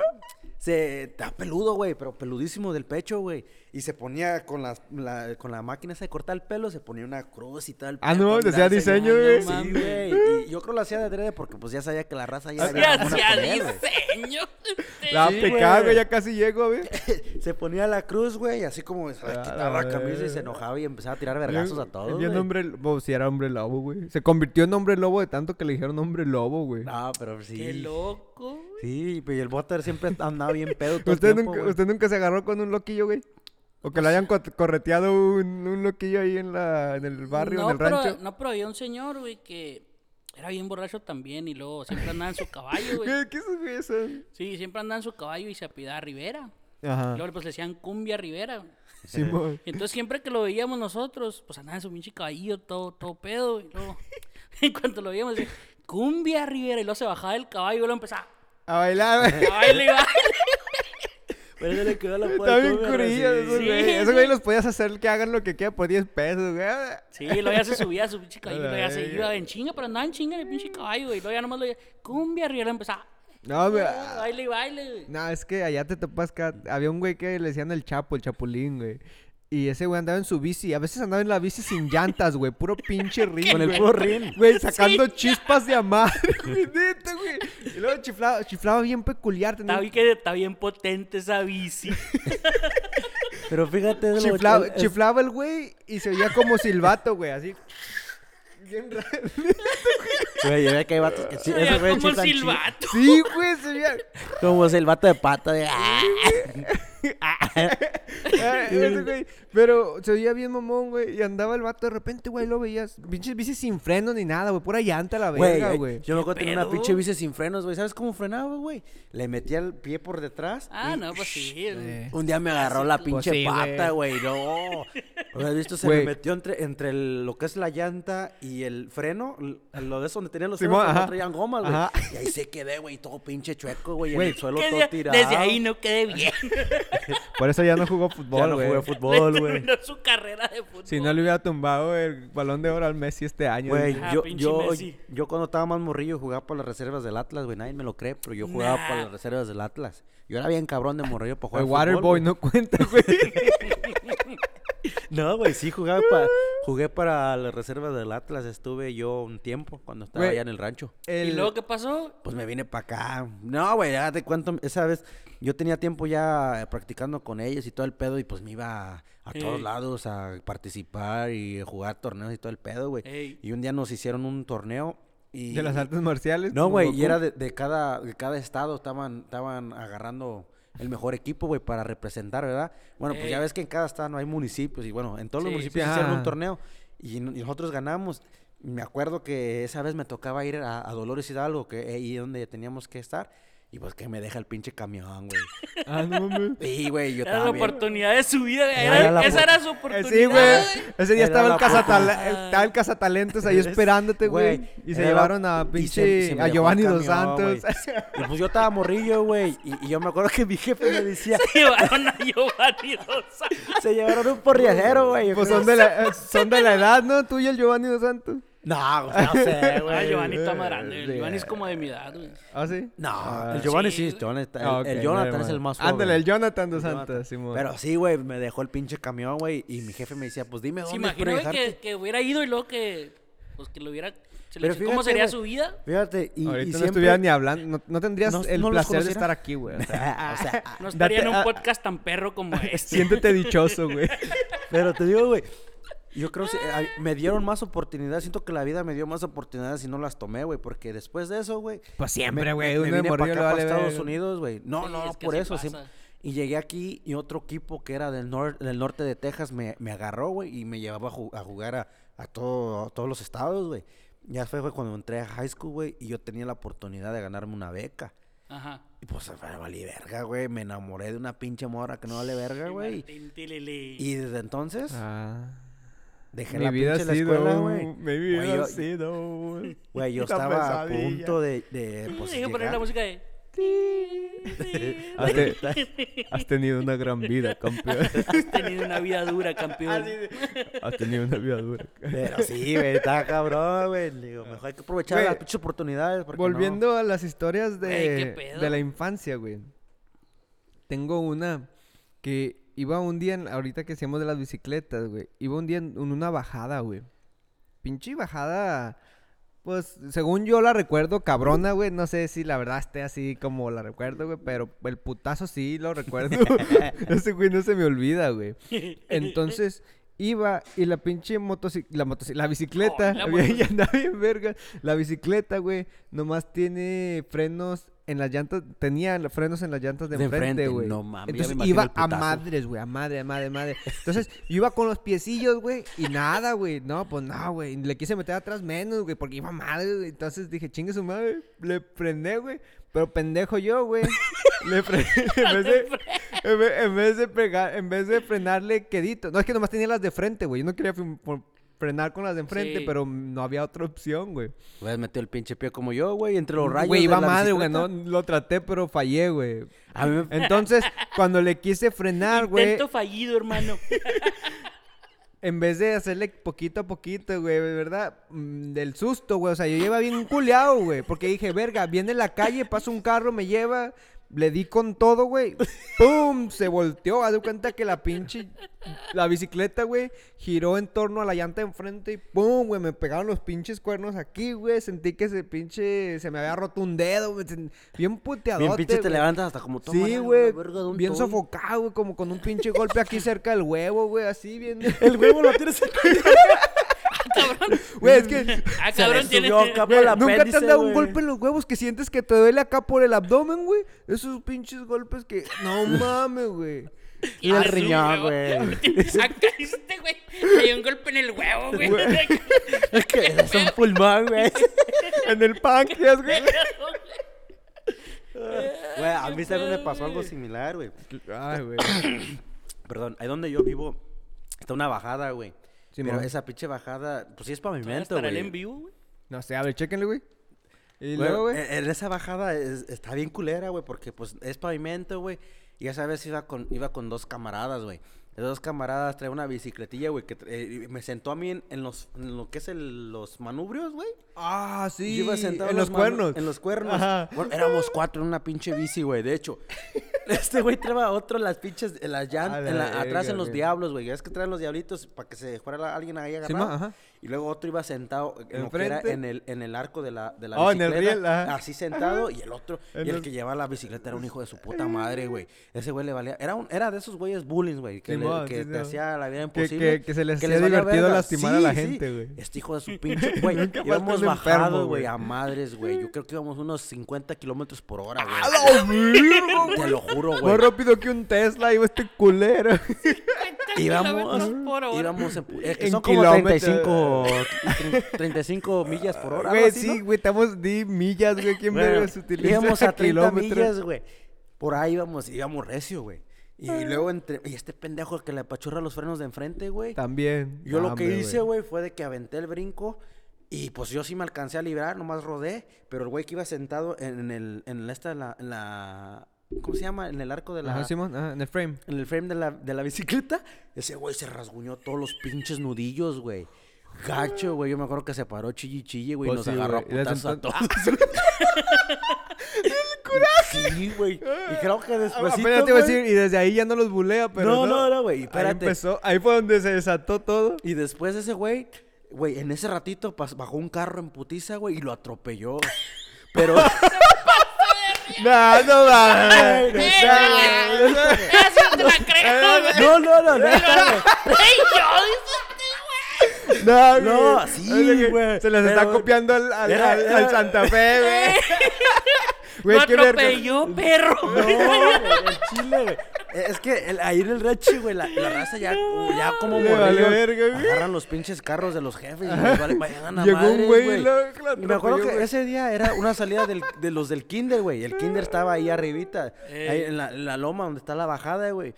Se. Está peludo, güey, pero peludísimo del pecho, güey. Y se ponía con las- la, con la máquina esa de cortar el pelo, se ponía una cruz y todo el Ah, no, con le hacía la diseño, güey. Sí, mames. güey. Y yo creo que lo hacía de adrede porque pues ya sabía que la raza ya Ah, había hacía diseño. La Sí, pecada, güey. ya casi llego, güey. Se ponía la cruz, güey, así como Ah, quitaba la camisa y se enojaba y empezaba a tirar vergazos a todos, hombre, lobo, si era hombre lobo, güey. Se convirtió en hombre lobo de tanto que le dijeron hombre lobo, güey. No, pero sí. Qué loco. Sí, pero el Butter siempre andaba bien pedo todo el ¿Usted, tiempo, nunca, güey. ¿Usted nunca se agarró con un loquillo, güey? ¿O que le hayan co- correteado un, un loquillo ahí en, la, en el barrio, no, en el pero, rancho? No, pero había un señor, güey, que era bien borracho también y luego siempre andaba en su caballo, güey. ¿Qué, ¿Qué esos güeyes son? Sí, siempre andaba en su caballo y se apidaba Rivera. Ajá. Y luego pues le decían cumbia Rivera. Y entonces siempre que lo veíamos nosotros, pues andaba en su pinche caballito, todo, todo pedo. Y luego, en cuanto lo veíamos, decía, cumbia Rivera. Y luego se bajaba del caballo y luego empezaba A bailar, güey. a baile, le quedó la Está bien puerta, curioso esos Sí, güey. Esos sí. güey los podías hacer que hagan lo que quieran por 10 pesos, güey. Sí, luego ya se subía a su pinche caballo, luego ya se iba en chinga, pero andaba en chinga el pinche caballo, güey. Luego ya nomás lo cumbia Rivera, empezaba. No, güey. Baile y baile, güey. No, es que allá te topas que había un güey que le decían el Chapo, el Chapulín, güey. Y ese güey andaba en su bici. A veces andaba en la bici sin llantas, güey. Puro pinche rin, Con el puro rin. Güey, sacando chispas de amar, güey. Y luego chiflaba, chiflaba bien peculiar. tenía Está bien, que está bien potente esa bici. Pero fíjate, de lo- Chiflaba, el- el- chiflaba el güey y se oía como silbato, güey. Así. Bien raro. Güey, ya ve que hay vatos que sí, Se veía esos güeyes como sí silbato. Sí, güey, se veía. Como el vato de pata de... "Ah". Ese güey. Pero se veía bien mamón, güey. Y andaba el vato de repente, güey, lo veías. Pinches bicis sin freno ni nada, güey. Pura llanta a la verga, güey. yo me acuerdo que tenía una pinche bici sin frenos, güey. ¿Sabes cómo frenaba, güey? Le metía el pie por detrás. Ah, no, pues sí. Eh. Un día me agarró la pinche Pues sí, pata, güey. No. ¿Has visto? Se me metió entre, entre el- lo que es la llanta y el freno. Lo de eso donde tenían los frenos, no traían gomas, güey. Y ahí se quedé, güey, todo pinche chueco, güey. En el suelo todo tirado. desde ahí no quedé bien. Por eso ya no jugó fútbol, Ya no güey. jugué fútbol, güey. terminó su carrera de fútbol. Si no le hubiera tumbado el balón de oro al Messi este año. Güey, Ah, yo, pinche yo, Messi. yo cuando estaba más morrillo jugaba por las reservas del Atlas, güey. Nadie me lo cree, pero yo jugaba por Nah. las reservas del Atlas. Yo era bien cabrón de morrillo para El jugar fútbol, Waterboy güey. no cuenta, güey. No, güey, sí jugaba para... Jugué para las reservas del Atlas. Estuve yo un tiempo cuando estaba Güey. allá en el rancho. ¿Y luego qué pasó? Pues me vine para acá. No, güey, ya te cuento. Esa vez yo tenía tiempo ya practicando con ellos y todo el pedo. Y pues me iba a, a todos lados a participar y jugar torneos y todo el pedo, güey. Ey. Y un día nos hicieron un torneo. Y, De las artes marciales. No, güey, y era de, de cada, de cada estado. Estaban, estaban agarrando el mejor equipo, güey, para representar, ¿verdad? Bueno, pues ya Ey. ves que en cada estado no hay municipios. Y bueno, en todos los municipios Sí, hicieron un torneo. Y, no- y nosotros ganamos. Me acuerdo que esa vez me tocaba ir a, a Dolores Hidalgo, que ahí es donde teníamos que estar. Y pues que me deja el pinche camión, güey. Ah, no mames. Sí, güey, yo Era la oportunidad de su vida. Era Era- esa era su oportunidad. sí, güey. Ese día estaba el, oportunidad. estaba el cazatalentos ahí esperándote, güey. Y se la- llevaron a y se- pinche. se a Giovanni dos Santos. Y pues yo estaba morrillo, güey. Y, y yo me acuerdo que mi jefe me decía, Llevaron a Giovanni dos Santos. se llevaron un porriajero, güey. Pues son de, la, eh, son de la edad, ¿no? Tú y el Giovanni dos Santos. No, no sé, güey. Ah, Giovanni está más grande. El Giovanni es como de mi edad, güey. ¿Ah, sí? No, Ah, el Giovanni sí, sí, Giovanni está- el, Ah, ok, el Jonathan es el más joven. Ándale, el Jonathan dos El Santos. Simón. Pero sí, güey, me dejó el pinche camión, güey, y mi jefe me decía, pues dime Se dónde imagina güey, que, que hubiera ido y luego que. Pues que lo hubiera. se le Pero dice, ¿Cómo fíjate, sería güey. su vida? Fíjate, y, y Ahorita no siempre... estuviera ni hablando. No, no tendrías No- el no los placer de conociera. estar aquí, güey. O sea, o sea, No estaría en un podcast tan perro como este. siéntete dichoso, güey. pero te digo, güey, yo creo que me dieron más oportunidades. Siento que la vida me dio más oportunidades y no las tomé, güey, porque después de eso, güey... Pues siempre, me- güey. Me, me vine para acá, para vale Estados. Unidos, güey. No, Sí, no, es que por eso. Y llegué aquí y otro equipo que era del, nor- del norte de Texas me, me agarró, güey, y me llevaba a, ju- a jugar a, a todo- a todos los estados, güey. Ya fue, cuando entré a high school, güey, y yo tenía la oportunidad de ganarme una beca. Ajá. Y pues, me valí verga, güey. Me enamoré de una pinche morra que no vale verga, güey. Y desde entonces, Ah. Dejé Mi la vida ha pinche la escuela, güey. Mi vida Güey, ha yo- sido. Güey, yo estaba a punto de, de pues, poner la música de. Has, te- has tenido una gran vida, campeón. Has tenido una vida dura, campeón. Has tenido una vida dura. Pero sí, güey, está cabrón, güey. Le Digo, mejor hay que aprovechar Güey, las pinches oportunidades. no- Volviendo a las historias de, Güey, ¿qué pedo? de la infancia, güey. Tengo una que iba un día, en- ahorita que hacíamos de las bicicletas, güey. Iba un día en, en una bajada, güey. Pinche bajada, pues, según yo la recuerdo, cabrona, güey. No sé si la verdad esté así como la recuerdo, güey. Pero el putazo sí lo recuerdo. Ese güey no se me olvida, güey. Entonces iba y la pinche motocicleta, la, la bicicleta, Oh, la había- motoci- ya andaba bien verga. La bicicleta, güey, nomás tiene frenos en las llantas, tenía frenos en las llantas de De enfrente, güey. no mames, Entonces iba a madres, güey, a madre, a madre, a madre. Entonces yo iba con los piecillos, güey, y nada, güey. No, pues no, güey. Le quise meter atrás menos, güey, porque iba madre, güey. Entonces dije, chingue su madre. Le frené, güey. Pero pendejo yo, güey. Le frené. En vez de, en vez, en vez de pegar, en vez de frenarle quedito. No, es que nomás tenía las de frente, güey. Yo no quería frenar con las de enfrente, Sí. pero no había otra opción, güey. Hubieras metido el pinche pie como yo, güey, entre los rayos. Güey, de iba la madre, güey. No, lo traté, pero fallé, güey. A mí me- Entonces, cuando le quise frenar, güey, Intento fallido, hermano. en vez de hacerle poquito a poquito, güey, de verdad, mm, del susto, güey. O sea, yo iba bien culeado, güey. Porque dije, verga, viene la calle, pasa un carro, me lleva. Le di con todo, güey. ¡Pum! Se volteó. Haz de cuenta que la pinche. La bicicleta, güey, giró en torno a la llanta de enfrente y ¡pum! güey. Me pegaron los pinches cuernos aquí, güey. Sentí que ese pinche. Se me había roto un dedo, güey. Bien puteadote. Bien pinche te levantas hasta como toma Sí, güey. verga, ¿dónde Bien sofocado, güey. Como con un pinche golpe aquí cerca del huevo, güey. Así, bien. El huevo lo tienes Cabrón. Güey, es que... Ah, cabrón, tiene. ¿Nunca te han dado un golpe en los huevos que sientes que te duele acá por el abdomen, güey? Esos pinches golpes que... No mames, güey. Y el Ah, riñón, güey. Acá este, güey. Le dio un golpe en el huevo, güey. Es que es un pulmón, güey. En el páncreas, güey. Güey, a mí también me pasó algo similar, güey. Ay, güey. Perdón, ahí donde yo vivo está una bajada, güey. Pero esa pinche bajada, pues sí es pavimento, ¿Estará el güey. en vivo, güey? No sé, a ver, chéquenle, güey. Y luego, güey. En en esa bajada es- está bien culera, güey, porque pues es pavimento, güey. Y esa vez iba con, iba con dos camaradas, güey. Dos camaradas traían una bicicletilla, güey, que eh, me sentó a mí en, en los, en lo que es el, los manubrios, güey. Ah, sí. Yo iba sentado en los cuernos. En los cuernos. Ajá. Bueno, éramos cuatro en una pinche bici, güey. De hecho, este güey traía otro las pinches, en las llantas, la en la- atrás en los diablos, güey. Es que traen los diablitos para que se fuera la- alguien ahí Sí, ma, agarrado. ajá. Y luego otro iba sentado en lo que era en el, en el arco de la, de la Oh, en el bicicleta. riel, ajá. Así sentado. Y el otro, En y el que llevaba la bicicleta era un hijo de su puta madre, güey. Ese güey le valía. Era, un, era de esos güeyes bullying, güey. Que, le- que sí, te hacía la vida Que- imposible. que- que se les hacía divertido verga. lastimar a la gente, güey. Este hijo de su pinche, güey. Íbamos un enfermo, bajado, güey. a madres, güey. Yo creo que íbamos unos 50 kilómetros por hora, güey. ¡A! Te lo juro, Más güey. rápido que un Tesla iba este culero. Íbamos, kilómetros por hora. íbamos en, es que En son como kilómetros. 35, tre- 35 millas por hora. Güey, sí, ¿no? güey, estamos di millas, güey. ¿Quién Bueno, se utiliza íbamos a 30 kilómetros? millas, güey. Por ahí íbamos, íbamos recio, güey. Y luego entre, y este pendejo que le apachurra los frenos de enfrente, güey. También. Yo lo que Hombre, hice, güey, fue de que aventé el brinco y pues yo sí me alcancé a librar, nomás rodé, pero el güey que iba sentado en el, en esta, en la, en la- ¿cómo se llama? En el arco de la, Ajá, Simón, ajá, en el frame. en el frame de la, de la bicicleta, ese güey se rasguñó todos los pinches nudillos, güey. Gacho, güey. Yo me acuerdo que se paró chille y chille, güey. y Pues nos sí, agarró a güey, desde putazos a entonces- todos. Sí, güey. Y creo que después. Apenas te iba a decir, y desde ahí ya no los bulea, pero. No, no, no, güey, Ahí espérate. empezó, ahí fue donde se desató todo. Y después ese güey, güey, en ese ratito bajó un carro en putiza, güey, y lo atropelló. Pero. No, no mames. Güey, No, no, no, no, no, no. No, güey. No, sí, güey, Se les está copiando al, al, Era- al- era- al Santa Fe, güey. Güey, verga. atropelló, perro. No, güey, el chile, güey. Es que el- ahí en el Rechi, güey, la, la raza ya, ya como morrillos agarran los pinches carros de los jefes y les vale, vayan a Llegó madres, güey Y me acuerdo que ese día era una salida del- de los del kinder, güey. El kinder estaba ahí arribita, ahí en la, en la loma donde está la bajada, güey.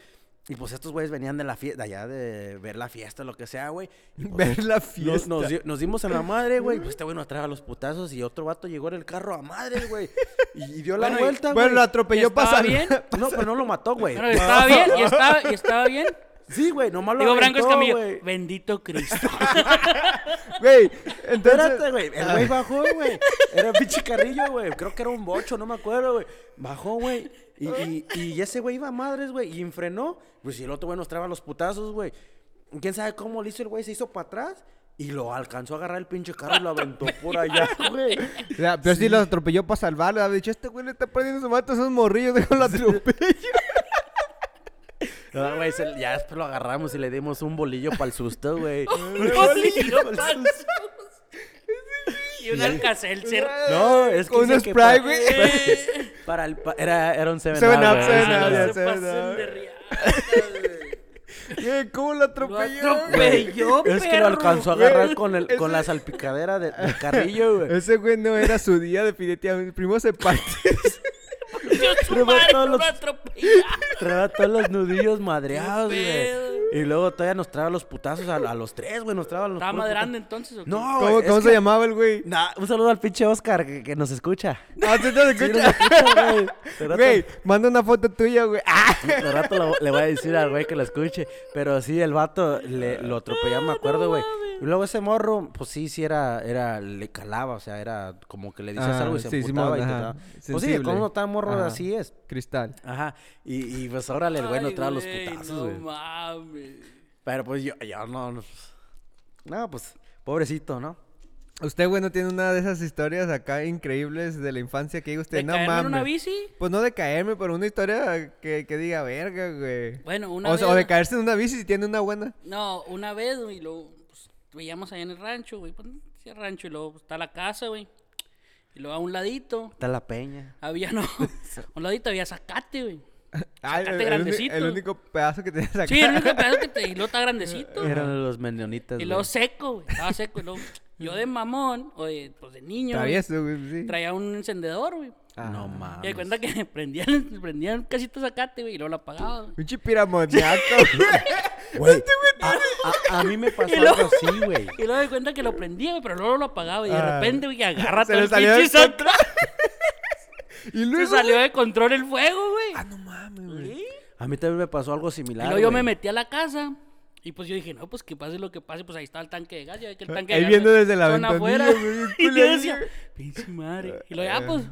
Y pues estos güeyes venían de la fiesta, allá de ver la fiesta, lo que sea, güey. Pues, Ver la fiesta. nos, nos dimos en la madre, güey. Pues este güey nos traga los putazos y otro vato llegó en el carro a madre, güey. Y, y dio la Bueno, vuelta, Bueno, güey. lo atropelló ¿Estaba pasando. bien? No, pero no lo mató, güey. Bueno, estaba bien, y estaba, y estaba bien. Sí, güey, nomás lo Digo, Branco aventó, Escamillo, güey. bendito Cristo. Güey, entonces. Espérate, güey. El güey bajó, güey. Era pinche carrillo, güey. Creo que era un bocho, no me acuerdo, güey. Bajó, güey. Y, y, y ese güey iba a madres, güey. Y frenó. Pues si el otro güey nos traba los putazos, güey. ¿Quién sabe cómo lo hizo el güey? Se hizo para atrás. Y lo alcanzó a agarrar el pinche carro y lo aventó por allá, güey. O sea, pero sí. lo atropelló para salvarlo. Había dicho, este güey le está poniendo su mato a esos morrillos, déjalo atropello. No, güey, se- ya después lo agarramos y le dimos un bolillo para el susto, güey. Un bolillo pa'l susto. Y un alcacelser. No, es que un spray, para- güey. Para el, era, era un 7 Seven Up, güey. Seven Sí, Up, güey. ya se sé, pasan no. de riata, güey. Güey, ¿Cómo lo Lo atropelló? atropelló, Es que lo alcanzó a agarrar con, el, con la salpicadera de- del carrillo, güey. Ese güey no era su día, definitivamente. Primero se parte. Todos los-. Traía todos los nudillos madreados, güey. Y luego todavía nos traba los putazos a, a los tres, güey. Nos traba los ¿Estaba grande entonces o qué? No, ¿Cómo, se que- llamaba el güey? Nah, un saludo al pinche Oscar que, que nos escucha. Ah, ¿sí nos escucha, güey. Manda una foto tuya, güey. ¡Ah! de rato lo- le voy a decir al güey que lo escuche. Pero sí, el vato le, lo atropelló, me acuerdo, güey. Y luego ese morro, pues sí, sí era, era, le calaba, o sea, era como que le decías Ah, algo y se sí, emputaba Simón, y te ajá. daba. Pues sí, cuando uno está morro Ajá. así es. Cristal. Ajá. Y, y pues órale, el güey Ay, trae los güey, putazos, No güey. mames. Pero pues yo, yo no, no. No, pues, pobrecito, ¿no? Usted, güey, no tiene una de esas historias acá increíbles de la infancia que diga usted, ¿De no caerme en una mames. bici? Pues no de caerme, pero una historia que, que diga verga, güey. Bueno, una O, vez... o de caerse en una bici si tiene una buena. No, una vez y luego... pues, veíamos allá en el rancho, güey. Pues, el rancho y luego está la casa, güey. Y luego a un ladito Está la peña. había, no, a un ladito había zacate, güey. El, uni- grandecito. el único pedazo que tenías acá. Sí, el único pedazo que te... Y luego está grandecito. Eran los menonitas. Y luego seco, güey. Estaba seco. Y luego yo de mamón, o de, pues de niño, güey, Travieso, güey, sí. traía un encendedor, güey. Ah. No Y de mames. cuenta que prendían, prendían casito zacate, güey, y luego lo apagaba, güey. Pinche piramoniaco, Güey, a, a- a mí me pasó Y luego- algo así, güey. Y luego de cuenta que lo prendía, güey, pero luego lo apagaba. Y de Ah. repente, güey, agarra Se todo le el salió pinche de zac- Y Se luego. salió de control el fuego, güey. Ah, no mames, güey. Sí. A mí también me pasó algo Y similar. luego yo me metí a la casa. Y pues yo dije, no, pues que pase lo que pase, pues ahí está el tanque de gas. Ya ve que el tanque Ahí de gas viendo desde la afuera. güey, bien y yo decía, pinche madre. Y luego ya, pues,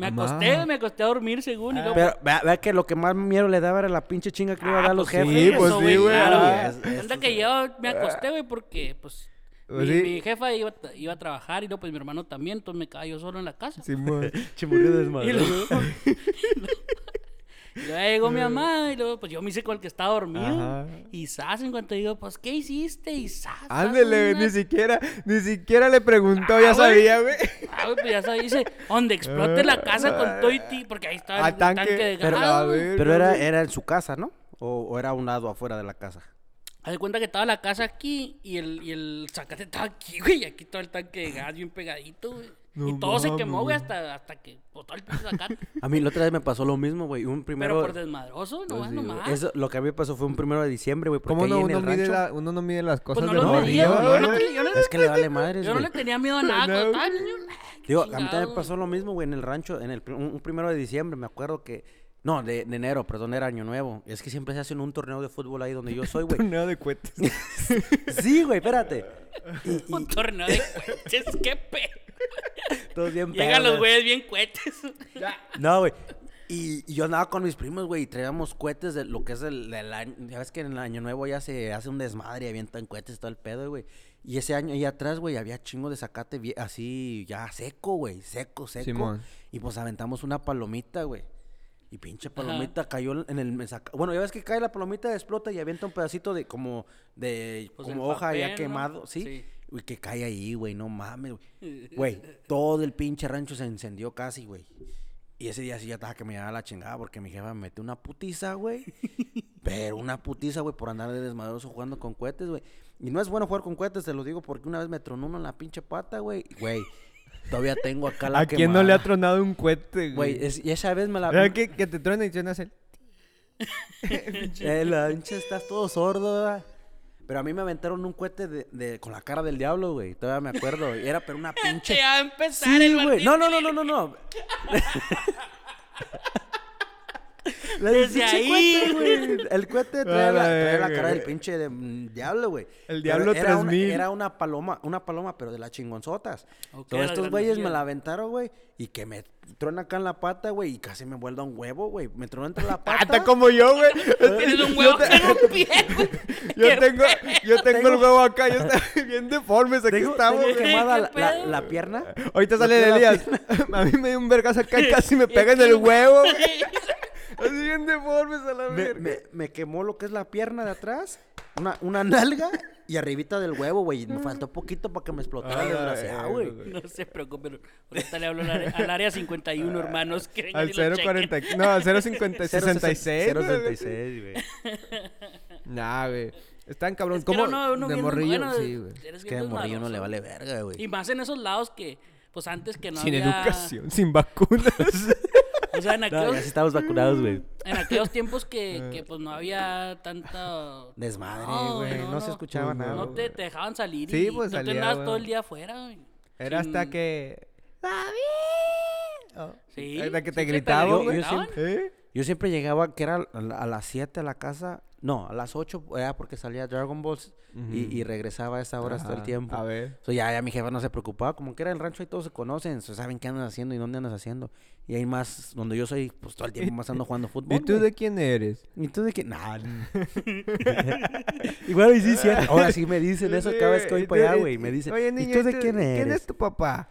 me Mamá. acosté, me acosté a dormir según. Y luego, Pero vea, vea que lo que más miedo le daba era la pinche chinga que le iba a dar a los pues, jefes. sí, güey. pues, sí, güey. claro, Ah, es- que yo me acosté, güey, porque, pues, Pues mi, sí. mi jefa iba, a- iba a trabajar y luego, pues, mi hermano también. Entonces me quedaba yo solo en la casa. Simón. Chimurrio Y desmadroso. luego, y luego ya llegó mi mamá y luego pues yo me hice con el que estaba dormido. Ajá. Y Sas, en cuanto digo, pues, ¿qué hiciste? Y Sas. Ándele, una- ni siquiera, ni siquiera le preguntó, Ah, ya güey. sabía, güey. Ah, güey, pues ya sabes, dice, donde explote la casa con todo y ti, porque ahí está el, Ah, tanque, tanque, de gas. pero, ver. Pero era, era en su casa, ¿no? O, o era a un lado afuera de la casa. Haz de cuenta que estaba la casa aquí y el, y el zacate estaba aquí, güey, y aquí todo el tanque de gas bien pegadito, güey. No y todo se quemó, güey, hasta, hasta que botó el pinche zacate. A mí la otra vez me pasó lo mismo, güey. Un primero... Pero por desmadroso, no, Pues sí, no güey. más. Eso, lo que a mí me pasó fue un primero de diciembre, güey. Porque ¿Cómo ahí no en uno el mide, rancho... la- uno no mide las cosas Pues no de los medía, güey, yo no, yo Es que le vale madres, yo no güey. le tenía miedo a nada No, nah, qué Digo, a mí también me pasó lo mismo, güey, en el rancho, en el un primero de diciembre, me acuerdo que... No, de, de enero, perdón, era año nuevo. Es que siempre se hace un torneo de fútbol ahí donde yo soy, güey. Torneo de cohetes. sí, güey, espérate. Y, Un torneo de cohetes, qué pe. todos bien Llegan los pedos, güeyes bien cohetes. No, güey. Y, y yo andaba con mis primos, güey, y traíamos cohetes de lo que es el, del año. Ya ves que en el año nuevo ya se hace un desmadre y avientan cohetes todo el pedo, güey. Y ese año ahí atrás, güey, había chingo de zacate así, ya seco, güey, seco, seco. Simón. Y pues aventamos una palomita, güey. Y pinche palomita cayó en el mesaca- Bueno, ya ves que cae la palomita, explota y avienta un pedacito de como de Pues como hoja ya papel, ¿no? quemado, ¿sí? Sí. Uy, que cae ahí, güey, no mames, güey. Güey, todo el pinche rancho se encendió casi, güey. Y ese día sí ya estaba que me llevaba la chingada porque mi jefa me metió una putiza, güey. Pero una putiza, güey, por andar de desmadroso jugando con cohetes, güey. Y no es bueno jugar con cohetes, te lo digo, porque una vez me tronó uno en la pinche pata, güey. Güey, todavía tengo acá la ¿A quién no le ha tronado un cohete, Güey, güey? es- y esa vez me la... ¿Verdad que, que te truena y suena el... Eh, la pinche estás todo sordo, ¿verdad? Pero a mí me aventaron un cohete de, de- con la cara del diablo, güey. Todavía me acuerdo. Y era pero una pinche... Ya va a empezar Sí, el güey. No, no, no, no, no, no. La Desde ahí. El cohete trae A la, la trae la cara del pinche de, mm, diablo, güey. El Diablo era una, 3000. era una paloma, una paloma, pero de las chingonzotas. Ok, Todos estos güeyes me la aventaron, güey. Y que me trona acá en la pata, güey. Y casi me vuelve un huevo, güey. Me tronó entre la pata. Hasta como yo, güey. Tienes un huevo en un pie, güey. Yo tengo, yo tengo el huevo acá, yo está bien deformes, aquí Tengo, estamos, tengo quemada ¿Qué la, la- pedo? la pierna. Ahorita sale de Elías. A mí me dio un vergazo acá y casi me pega en el huevo, güey. Así bien deformes a la Me, verga. me- me quemó lo que es la pierna de atrás, una, una nalga y arribita del huevo, güey. Y Me faltó poquito para que me explotara el Ah, desgraciado, güey. güey. No se preocupen. Ahorita le hablo al área, al área 51, hermanos. Que Al y lo chequen. 040, no, al 050, 66. 066, güey. Nah, güey. Están cabrón. Es que ¿Cómo? no, uno de morrillo, bueno, sí, güey. Es que de morrillo no le vale verga, güey. Y más en esos lados que, pues antes que no Sin había... educación, sin vacunas. O sea, en No, aquellos, ya sí estamos vacunados, güey. en aquellos tiempos que, que, pues no había tanta... Desmadre, No, güey. no, No, se no. escuchaba Pues nada. No te, te dejaban salir Sí, y pues, no te salía, andabas güey. todo el día afuera, güey. Era Sin- hasta que. ¡David! Sí. Hasta que te gritaban, Yo- güey. yo siempre- ¿Eh? Yo siempre llegaba, que era a las 7 a la casa. No, a las 8 era porque salía Dragon Balls y, y regresaba a esa hora todo el Ajá, tiempo. A ver. So, ya, ya mi jefa no se preocupaba, como que era el rancho y todos se conocen, so, saben qué andas haciendo y dónde andas haciendo. Y hay más, donde yo soy, pues todo el tiempo más ando jugando fútbol. ¿Y tú güey. de quién eres? ¿Y tú de qué? Nah. Igual y sí, sí. Ahora sí me dicen eso cada vez que voy ¿Y para allá, y- güey. Me dicen, Oye, ¿y niño, tú de quién eres? ¿Quién es tu papá?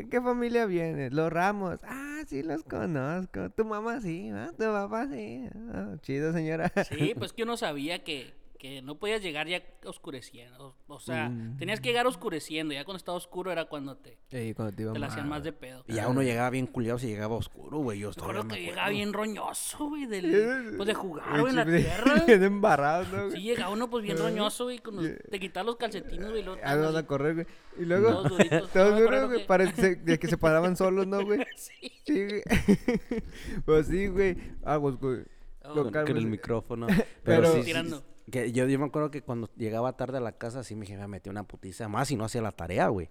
¿De qué familia vienes? Los Ramos. Ah, sí los conozco. Tu mamá sí, ¿ah? Tu papá sí. Ah, chido, señora. Sí, pues que uno sabía que que no podías llegar ya oscureciendo. O, o sea, Mm. tenías que llegar oscureciendo. Ya cuando estaba oscuro era cuando te, Ey, cuando te iba te la hacían más de pedo. Y ya uno llegaba bien culiado si llegaba oscuro, güey. Yo me que llegaba bien roñoso, güey, del, pues de jugar, Ey, güey, en la tierra. Bien embarrado, ¿no? güey? Sí, llegaba uno pues bien roñoso, güey, con los, te quitabas los calcetines, güey, y luego Ah, no a correr, güey. Y luego, Todos duritos. todos duros, güey, que- parece de que se paraban solos, ¿no, güey? Sí. Sí, güey. pues sí, güey. Aguas, güey. Oh, Con, el micrófono. Pero- Pero, sí. Que yo, yo me acuerdo que cuando llegaba tarde a la casa, sí mi jefe me metía una putiza más y no hacía la tarea, güey.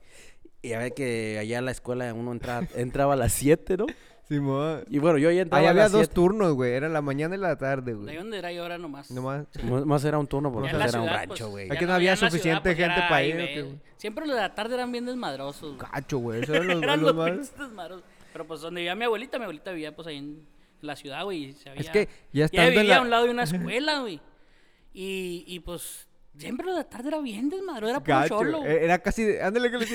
Y a ver que allá en la escuela uno entraba, entraba a las 7, ¿no? Simón. Y bueno, yo ya entraba Ahí a había las dos 7. turnos, güey. Era la mañana y la tarde, De ahí güey. donde era yo ahora nomás. Nomás. Más, más era un turno porque Ya era un ciudad, rancho, pues, güey. ya Aquí no había ya suficiente pues, gente para ir, ¿o ve. qué, güey? Siempre los de la tarde eran bien desmadrosos. güey. Cacho, güey. Esos eran los, eran los los más- pinches desmadrosos. Pero pues donde vivía mi abuelita, mi abuelita vivía pues ahí en la ciudad, güey. y se Es que ya ella estando en vivía la- a un lado de una escuela, güey. Y, y pues siempre los de la tarde era bien desmadroso, era puro cholo. eh, Era casi. Ándale que le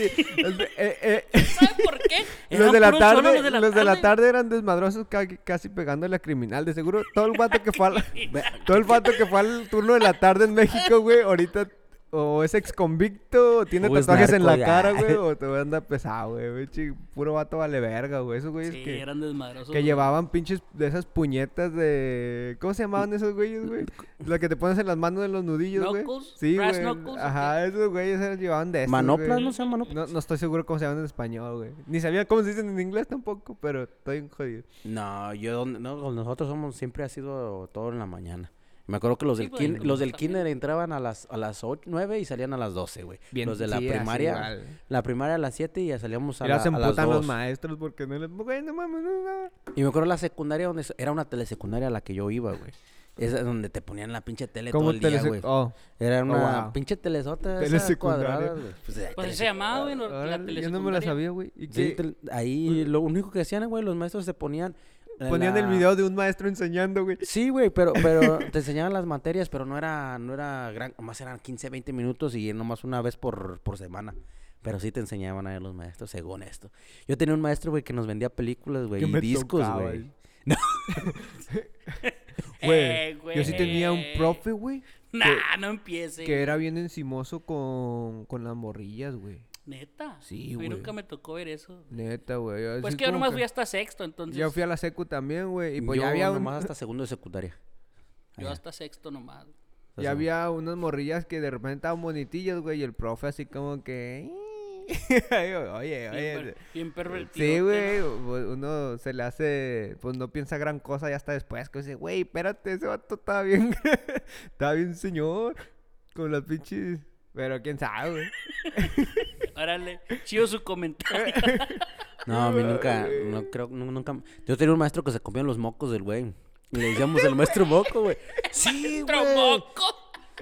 de- eh, eh, ¿Sabes por qué? Los de, la tarde, los de la tarde eran desmadrosos ca- casi pegándole a criminal. De seguro, todo el vato que fue al, todo el vato que fue al turno de la tarde en México, güey, ahorita o es ex convicto, o tiene O es tatuajes en la ya. cara, güey, o te anda pesado, güey. Puro vato vale verga, güey. Esos güeyes Sí, que, eran desmadrosos. que güey. llevaban pinches de esas puñetas de. ¿Cómo se llamaban esos güeyes, güey? Las que te pones en las manos en los nudillos, güey. Knuckles, Sí, güey. knuckles, ¿o Ajá, esos güeyes eran- llevaban de esos. Manoplas. ¿no se manoplas? No, no estoy seguro cómo se llaman en español, güey. Ni sabía cómo se dicen en inglés tampoco, pero estoy jodido. No, yo donde, no, nosotros somos, siempre ha sido todo en la mañana. Me acuerdo que los Sí, del, pues, kin- los del también. kinder entraban a las, a las 8, 9 y salían a las 12, güey. Bien, Los de la sí, primaria, la primaria a las 7 y ya salíamos a, la- ya se a las emputan los 2. maestros porque no les. Güey, no mames, no, no. Y me acuerdo la secundaria donde era una telesecundaria a la que yo iba, güey. Esa es donde te ponían la pinche tele todo ¿Cómo el día, güey. Oh, Era una wow. pinche telesota Telesecundaria. cuadradas, güey. Pues, Pues se llamaba, güey, la órale, yo no me la telesecundaria. sabía, güey. Sí, ahí lo único que hacían, güey, los maestros se ponían... ponían el video de un maestro enseñando, güey. Sí, güey, pero, pero te enseñaban las materias, pero no era, no era gran, nomás eran 15, 20 minutos y nomás una vez por, por semana. Pero sí te enseñaban a ver los maestros, según esto. Yo tenía un maestro, güey, que nos vendía películas, güey, y me discos, güey. güey. No. Eh, Güey, yo sí tenía un profe, güey, Nah, no empiece. que era bien encimoso con, con las morrillas, güey. Neta. Sí, A mí güey. nunca me tocó ver eso. Neta, güey. Pues que yo nomás fui hasta sexto, entonces. Yo fui a la secu también, güey. Y pues Yo ya había, un- nomás hasta segundo de secundaria. Yo Allá. hasta sexto nomás. ya había unas morrillas que de repente estaban bonitillas, güey. Y el profe así como que... oye, Bien, oye. bien pervertido. Sí, güey, u- uno se le hace, pues no piensa gran cosa ya hasta después, que dice, güey, espérate, ese vato estaba bien, estaba bien señor, con las pinches, pero quién sabe, güey. Órale, chido su comentario. No, a mí nunca, no creo, nu- nunca. Yo tenía un maestro que se comía los mocos del güey. Y le decíamos el maestro moco, güey. Sí, güey. ¡Tromoco!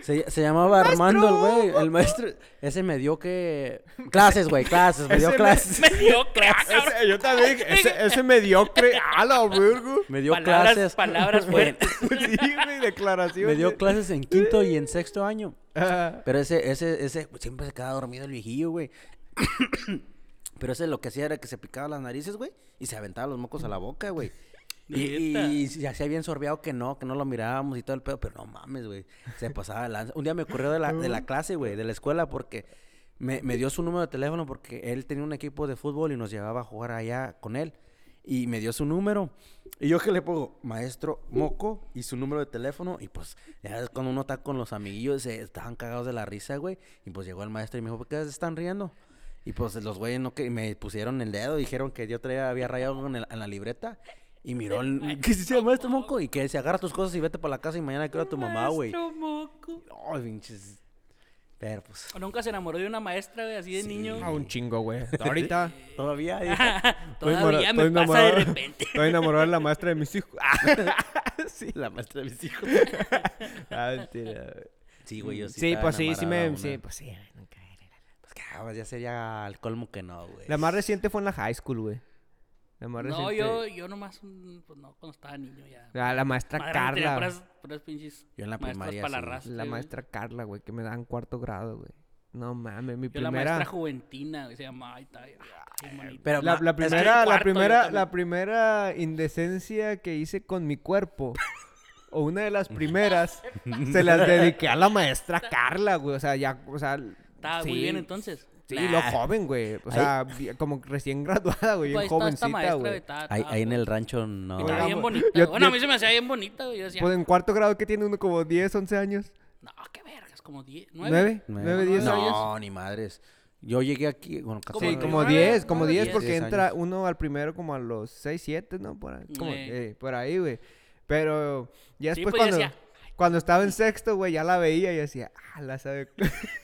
Se, se llamaba Armando el güey, el maestro. Ese me dio que... Clases, güey, clases, me dio Ese me- clases. Mediocre, ah, cabrón. yo también, ese, ese mediocre, a la verga. Me dio Palabras, clases. palabras fuertes. Sí, güey, declaración. Me dio clases en quinto y en sexto año. Ah, Pero ese, ese, ese, siempre se quedaba dormido el viejillo, güey. Pero ese lo que hacía era que se picaba las narices, güey, y se aventaba los mocos a la boca, güey. Y, y se hacía bien sorbeado que no, que no lo mirábamos y todo el pedo, pero no mames, güey. Se pasaba de lanza. Un día me ocurrió de la, de la clase, güey, de la escuela, porque me, me dio su número de teléfono porque él tenía un equipo de fútbol y nos llevaba a jugar allá con él. Y me dio su número. Y yo que le pongo, maestro Moco, y su número de teléfono. Y pues, ya es cuando uno está con los amiguillos, se estaban cagados de la risa, güey. Y pues llegó el maestro y me dijo, ¿por qué se están riendo? Y pues los güeyes no que me pusieron el dedo, dijeron que yo traía, había rayado algo en, el- en la libreta. Y miró el, ¿qué se llama maestro Moco? Y que se agarra tus cosas y vete para la casa y mañana quiero a tu mamá, güey. Maestro moco. Ay, pinches. Pero pues, ¿O Nunca se enamoró de una maestra, güey, así de niño. a un chingo, güey. Ahorita todavía. Todavía me estoy pasa de repente. Estoy enamorado de la maestra de mis hijos. sí, la maestra de mis hijos. Ah, mentira, güey. Sí, güey, yo sí. Sí, pues sí, sí me, sí, pues sí, güey, nunca era. Pues que ya sería al colmo que no, güey. La más reciente fue en la high school, güey. La más No, reciente. yo, yo nomás, mm, pues no, cuando estaba niño ya. Ah, la maestra Carla. puras, puras pinches Yo en la primaria, para la sí. arrastre, La güey. maestra Carla, güey, que me daban cuarto grado, güey. No mames, mi Yo la primera. maestra juventina, güey, se llama, ay. Pero La, que primera, la primera, la primera indecencia que hice con mi cuerpo o una de las primeras, se las dediqué a la maestra Carla, güey. O sea, ya, o sea. Estaba muy bien entonces. Sí, Nah. lo joven, güey. O sea, como recién graduada, güey. Pues, Bien está jovencita, güey. Ahí, ahí en el rancho no. Estaba bien Digamos, bonita. yo- bueno, a yo- mí se me hacía bien bonita, güey. Decía, Pues en cuarto grado que tiene uno como 10, 11 años. no, qué vergas, como 10, 9, 9. 9, 10 no, años. ni madres. Yo llegué aquí, bueno, Como Sí, como nueve, 10, como nueve, 10 diez. porque Diez entra años. uno al primero como a los 6, 7, ¿no? Por ahí, como, Eh. eh, por ahí, güey. Pero ya Sí, después pues, yo cuando, decía, cuando estaba en sexto, güey, ya la veía y decía, ah, la sabe.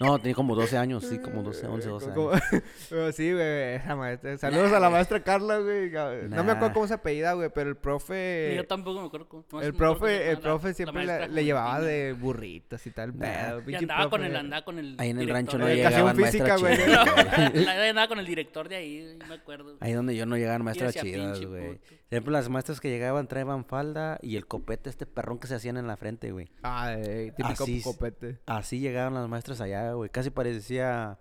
No, tenía como 12 años, sí, como 12, 11, 12 Como- años. Pero sí, güey, esa maestra. Saludos a la maestra Carla, güey. No me acuerdo Nah. cómo se apellida, güey, pero el profe... yo tampoco me acuerdo. cómo- El me acuerdo profe, el llama la- profe la siempre maestra le, le llevaba de burritos y tal, Nah. pedo. Y andaba con el, andaba con el Ahí en el director rancho no llegaban física, maestras güey. chidas. La- la- andaba con el director de ahí, me acuerdo. Ahí donde yo no llegaban maestras chidas, "Pinche güey. Puto". Siempre las maestras que llegaban traían falda y el copete, este perrón que se hacían en la frente, güey. Ay, típico Así es. copete. Así llegaban las maestras allá, güey. Casi parecía...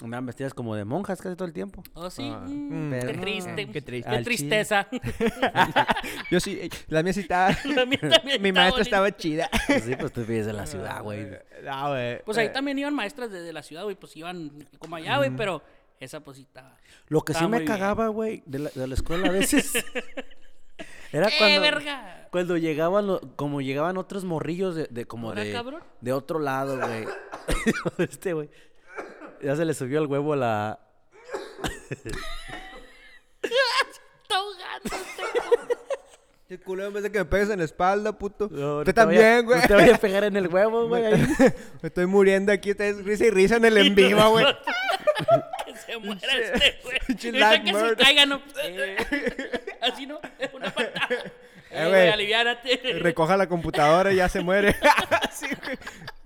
Andaban vestidas como de monjas casi todo el tiempo. Oh, sí. Ah, mm, pero qué triste. qué triste. Qué tristeza. Yo sí, eh, la mía sí estaba... La mía también Mi maestra bonita. estaba chida. Sí, pues tú vives en la ciudad, güey. No, güey. Pues ahí eh, también iban maestras de, de la ciudad, güey. Pues iban como allá, güey. Pero esa pues sí estaba. Lo que sí me cagaba, güey, de la, de la escuela a veces... Era ¡Eh, cuando... verga! Cuando llegaban, lo- como llegaban otros morrillos de, de como ¿Ahora, de, cabrón? de otro lado, güey. este, güey. Ya se le subió el huevo a la... Está ahogándote. Qué culo, en vez de que me pegues en la espalda, puto. No, no Usted te vaya- también, güey. No te voy a pegar en el huevo, güey. Me estoy muriendo aquí, ustedes risa y risa en el en vivo, güey. Que se muera este, güey. lag que se caiga, no. Eh, así no. Es una patada. Eh, Eh, güey. güey, aliviánate. Recoja la computadora y ya se muere. Sí, güey.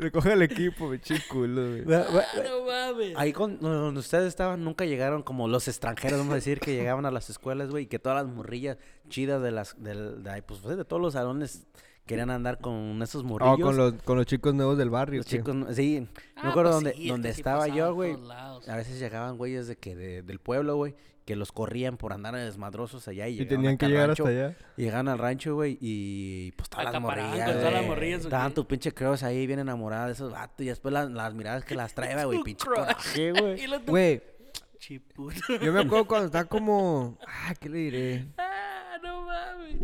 Recoge el equipo, güey. Che culo, güey. No mames. Ahí con, donde ustedes estaban, nunca llegaron como los extranjeros, vamos a decir, que llegaban a las escuelas, güey, y que todas las morrillas chidas de las, del- de, pues, pues, de todos los salones querían andar con esos morrillos. Oh, con los, con los chicos nuevos del barrio. Los chicos, no- sí, Ah, me acuerdo pues donde, sí, es donde que sí estaba yo, güey. A veces llegaban güeyes de que de- del pueblo, güey, que los corrían por andar desmadrosos allá y, Y tenían que llegar rancho, hasta allá. Llegaban al rancho, güey, y pues todas las morrillas, con todas las güey, morrillas, ¿o Estaban qué? tu pinche crush ahí bien enamorada de esos vatos y después las, las miradas que las traía, güey, pinche coraje, güey. Güey, Chiputo. yo me acuerdo cuando estaba como... Ah, ¿qué le diré? Ah, no mames.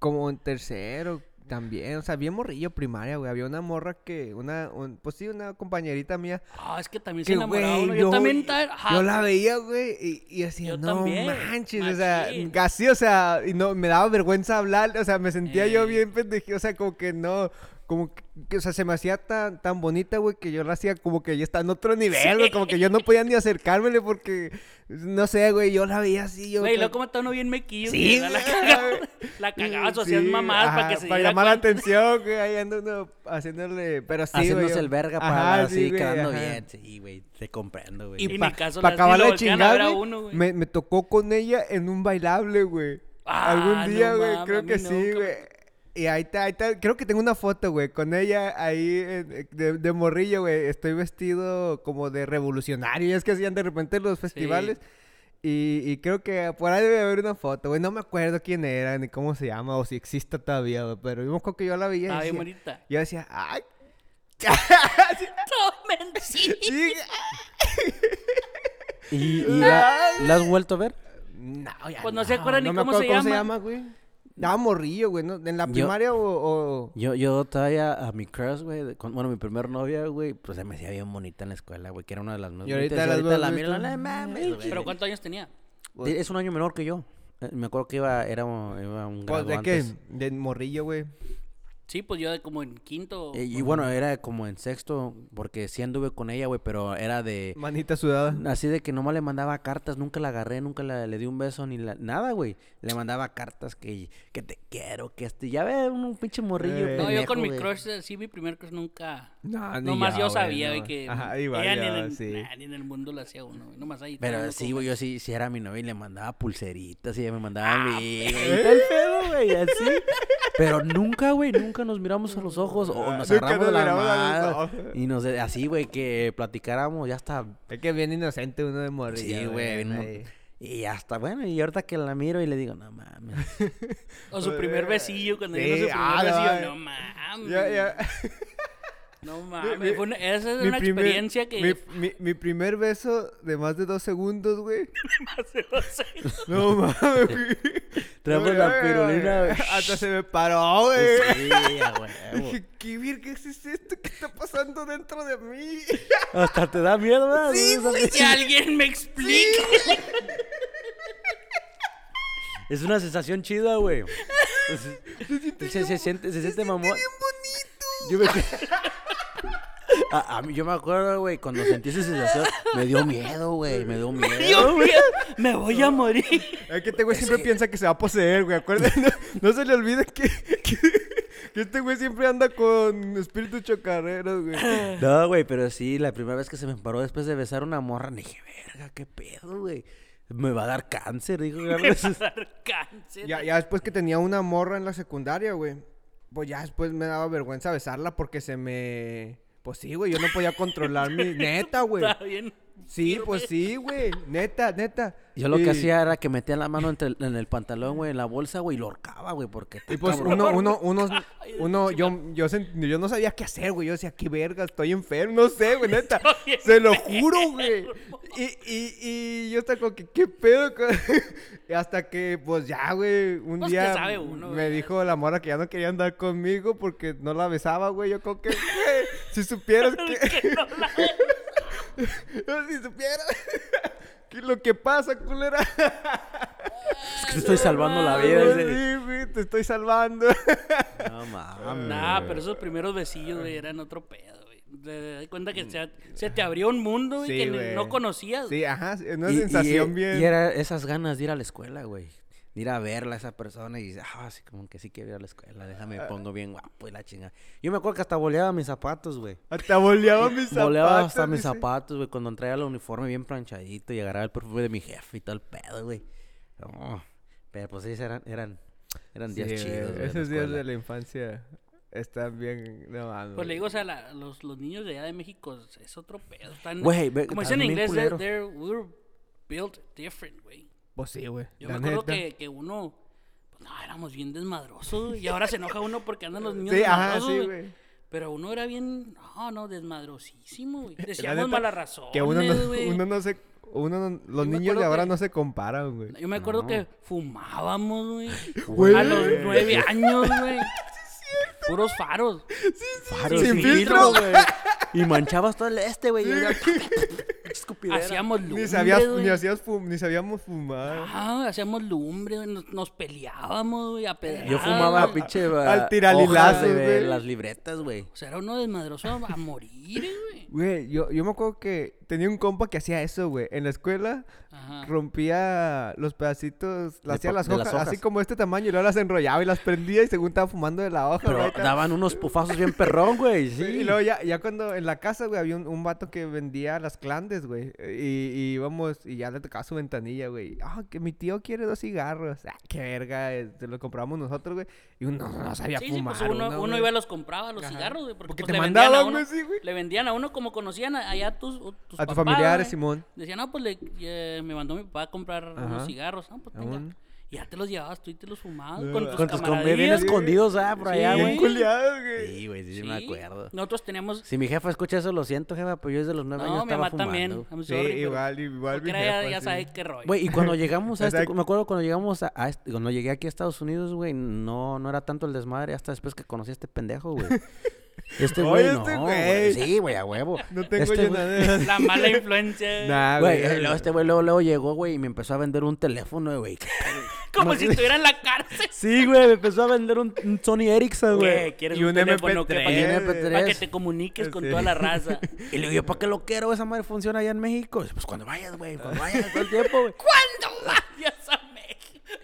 Como en tercero también. O sea, bien morrillo primaria, güey. Había una morra que... una un- Pues sí, una compañerita mía. Ah, es que también se enamoraba güey, uno. Yo, yo, también ajá, yo la veía, güey, y, y decía, Yo no también, manches, o sea, así, o sea, y no, me daba vergüenza hablar, o sea, me sentía yo bien pendejo, o sea, como que no, como que, o sea, se me hacía tan, tan bonita, güey, que yo la hacía como que ya está en otro nivel, güey, como que yo no podía ni acercármele porque, no sé, güey, yo la veía así, yo... Güey, como- luego como está uno bien mequillo. Sí, la güey. cagaba, la cagabas o hacías Sí, mamadas para ajá, que se Para llamar la atención, güey, ahí ando uno haciéndole, pero sí, güey, Haciéndose yo- el verga Ajá, para sí, así, güey, quedando ajá. bien. Sí, güey, te comprendo, güey. Y Y pa- para pa de chingar, güey, uno, güey. me, me tocó con ella en un bailable, güey. Ah, Algún día, no güey, creo que sí, me- güey. Y ahí está, ahí está. Creo que tengo una foto, güey, con ella ahí en- de, de morrillo, güey. Estoy vestido como de revolucionario. Y es que hacían de repente los festivales. Y, y creo que por ahí debe haber una foto, güey. No me acuerdo quién era, ni cómo se llama, o si existe todavía, güey. Pero yo me acuerdo que yo la veía. y Estaba bien decía- bonita. yo decía, ay, Tomen, sí. sí. ¿Y, y la, la has vuelto a ver? No, ya Pues no se acuerdan ni me cómo acuerdo se cómo se llama. llama, güey. Estaba morrillo, güey, ¿no? ¿En la Yo- primaria o...? o- Yo, yo todavía a mi crush, güey, con- bueno, mi primer novia, güey, pues se me hacía bien bonita en la escuela, güey, que era una de las más Y ahorita bonitas. las ahorita ves la mames. Pero ¿cuántos años tenía? De- Es un año menor que yo. Eh, Me acuerdo que iba, era un, iba un Pues, grado ¿De qué? De morrillo, güey. Sí, pues yo de como en quinto. Eh, Y, bueno, era como en sexto, porque sí anduve con ella, güey, pero era de... Manita sudada. Así de que nomás le mandaba cartas, nunca la agarré, nunca la- le di un beso ni la- nada, güey. Le mandaba cartas que, que te quiero, que este, ya ve, un, un pinche morrillo. Eh. no, yo con pendejo, mi crush, eh, sí, mi primer crush nunca. No, Nomás yo, güey, sabía, no. güey, que. Ajá, igual ella ni, yo, en el, sí. nah, ni en el mundo lo hacía uno, güey. Nomás ahí. Pero sí, güey, yo sí, sí era mi novia y le mandaba pulseritas y ella me mandaba a Ah, güey. y el pedo, güey, así. Pero nunca, güey, nunca nos miramos a los ojos o nos Nunca agarramos nos las miramos a los manos. ojos. Y nos, así, güey, que platicáramos, ya está. Es que bien inocente uno de morrillo. Sí, güey. Y hasta, bueno, y ahorita que la miro y le digo, no mames. O su primer besillo, cuando Sí, su primer ah, besillo. no, No mames. Ya, ya. No mames. mi- fue una- esa es una primer- experiencia que. Mi, mi- mi primer beso de más de dos segundos, güey. hace dos años. No mames, güey. Traemos No, la pirulina, güey. Hasta se me paró, güey. Sí, huevo. Dije, ¿qué es esto que está pasando dentro de mí? Hasta te da miedo, ¿verdad? Sí, güey. Que alguien me explique. Es una sensación chida, güey. Pues, se, se siente, se siente mamón. Bien bonito. Yo me, a, a mí, yo me acuerdo, güey, cuando sentí esa sensación, me dio miedo, güey, me dio miedo. Me voy a morir. Es que este güey siempre piensa que se va a poseer, güey. Acuérdense, no, no se le olvide que, que, que este güey siempre anda con espíritus chocarreros, güey. No, güey, pero sí, la primera vez que se me paró después de besar a una morra, dije, verga, qué pedo, güey. Me va a dar cáncer, dijo. Carlos. Dar cáncer. Ya, ya después que tenía una morra en la secundaria, güey. Pues ya después me daba vergüenza besarla porque se me... Pues sí, güey, yo no podía controlar mi... Neta, güey. Está bien. Sí, pues sí, güey. Neta, neta. Yo lo Y- que hacía era que metía la mano entre el- en el pantalón, güey, en la bolsa, güey, y lo horcaba, güey, porque... Y pues cabrón. uno, uno, uno, yo, yo, sent- yo no sabía qué hacer, güey. Yo decía, qué verga, estoy enfermo, no sé, güey, neta. Estoy Se lo juro, güey. Y, y, y yo estaba como que, ¿qué pedo? con-?" Y hasta que, pues ya, güey, un Pues, ¿qué día sabe uno, me güey? dijo la mora que ya no quería andar conmigo porque no la besaba, güey. Yo como que, güey, si supieras que... Que no la- si supieras que lo que pasa, culera. Es que te estoy salvando la vida. Sí, güey, te estoy salvando. No mames. Nah, pero esos primeros besillos, güey, eran otro pedo, güey. Te das cuenta que se, se te abrió un mundo, güey, Sí, que güey. no conocías. Sí, ajá, es una Y- y- sensación bien. Y era esas ganas de ir a la escuela, güey. Ir a verla a esa persona y ah, así como que sí quiero ir a la escuela, déjame Ah. pongo bien guapo y la chinga. Yo me acuerdo que hasta boleaba mis zapatos, güey. Hasta boleaba mis zapatos. Boleaba hasta mis dice. zapatos, güey, cuando traía el uniforme bien planchadito y agarraba el perfume de mi jefe y todo el pedo, güey. No, pero pues esos eran, eran, eran días Sí, chidos, la Esos días de la infancia están bien. No, mames, Pues le digo, o sea, la- los, los niños de allá de México es- otro pedo. Están, como dicen en inglés, they're- we're built different, güey. Pues sí, güey. Yo la me acuerdo que, que uno, pues no, éramos bien desmadrosos, güey, y ahora se enoja uno porque andan los niños Sí, ajá, sí, güey. Pero uno era bien, no, no, desmadrosísimo, güey. Decíamos neta, malas razones, Que uno no, güey. uno no se. Uno no- los niños de ahora que- no se comparan, güey. Yo me acuerdo que fumábamos, güey. Güey. A los nueve años, güey. Puros faros. Faros Sin sin filtro. güey. Y manchabas todo el este, güey. era- Escupidera. Hacíamos lumbre, Ni, ni, hacías fum- ni sabíamos fumar. Ah, hacíamos lumbre, güey, nos, nos peleábamos, güey, a pedradas, Yo fumaba güey. pinche Al tiralilazos, hojas de güey. las libretas, güey. O sea, era uno desmadroso a, a morir, güey. Güey, yo, yo me acuerdo que tenía un compa que hacía eso, güey. En la escuela Ajá. rompía los pedacitos, las hacía las hojas, las así como este tamaño, y luego las enrollaba y las prendía y según estaba fumando de la hoja, Pero güey. daban unos pufazos bien perrón, güey. Sí. Y luego ya, ya cuando en la casa, güey, había un, un vato que vendía las clandes, güey. Y, y íbamos, y ya le tocaba su ventanilla, güey. Ah, que mi tío quiere dos cigarros. Ah, qué verga, eh, se los compramos nosotros, güey. Y uno no sabía Sí, sí, fumar. pues uno, uno, iba y los compraba, los Ajá. cigarros, güey. Porque, Porque pues, te le vendían a mandaban, uno, güey, sí, güey. Le vendían a uno como conocían a- allá tus, tus A tus familiares. Simón. Decían, no, pues le, eh, me mandó mi papá a comprar Ajá. unos cigarros. No, pues tenga. Aún. Y ya te los llevabas tú y te los fumabas No, con tus Con tus bien escondidos, ah, por Sí, allá, Bien güey. culiados, güey. Sí, güey, sí, sí, Sí. me acuerdo. Nosotros teníamos... Si mi jefa escucha eso, lo siento, jefa, pero yo desde los nueve años No, mi estaba mamá también. fumando. Sí, sorry, pero- igual, igual mi ya, jefa, ya sí. sabes qué rollo. Güey, y cuando llegamos a este, me acuerdo cuando llegamos a, a este- cuando llegué aquí a Estados Unidos, güey, no, no era tanto el desmadre hasta después que conocí a este pendejo, güey. Este güey, Oye, no, este güey. Sí, güey, a huevo. No tengo Este yo güey- nada de... La mala influencia. Nah, Güey, güey. eh, luego este güey luego, luego llegó, güey, y me empezó a vender un teléfono, güey. Como si estuviera en la cárcel. Sí, güey, me empezó a vender un, un Sony Ericsson, güey. Güey, ¿quieres Y un, un teléfono que MP3. para Y un que, MP3. para que te comuniques con Sí. toda la raza? Y le digo, yo, ¿para qué lo quiero? Esa madre funciona allá en México. Pues cuando vayas, güey, cuando vayas todo el tiempo, güey. ¿Cuándo vayas a México?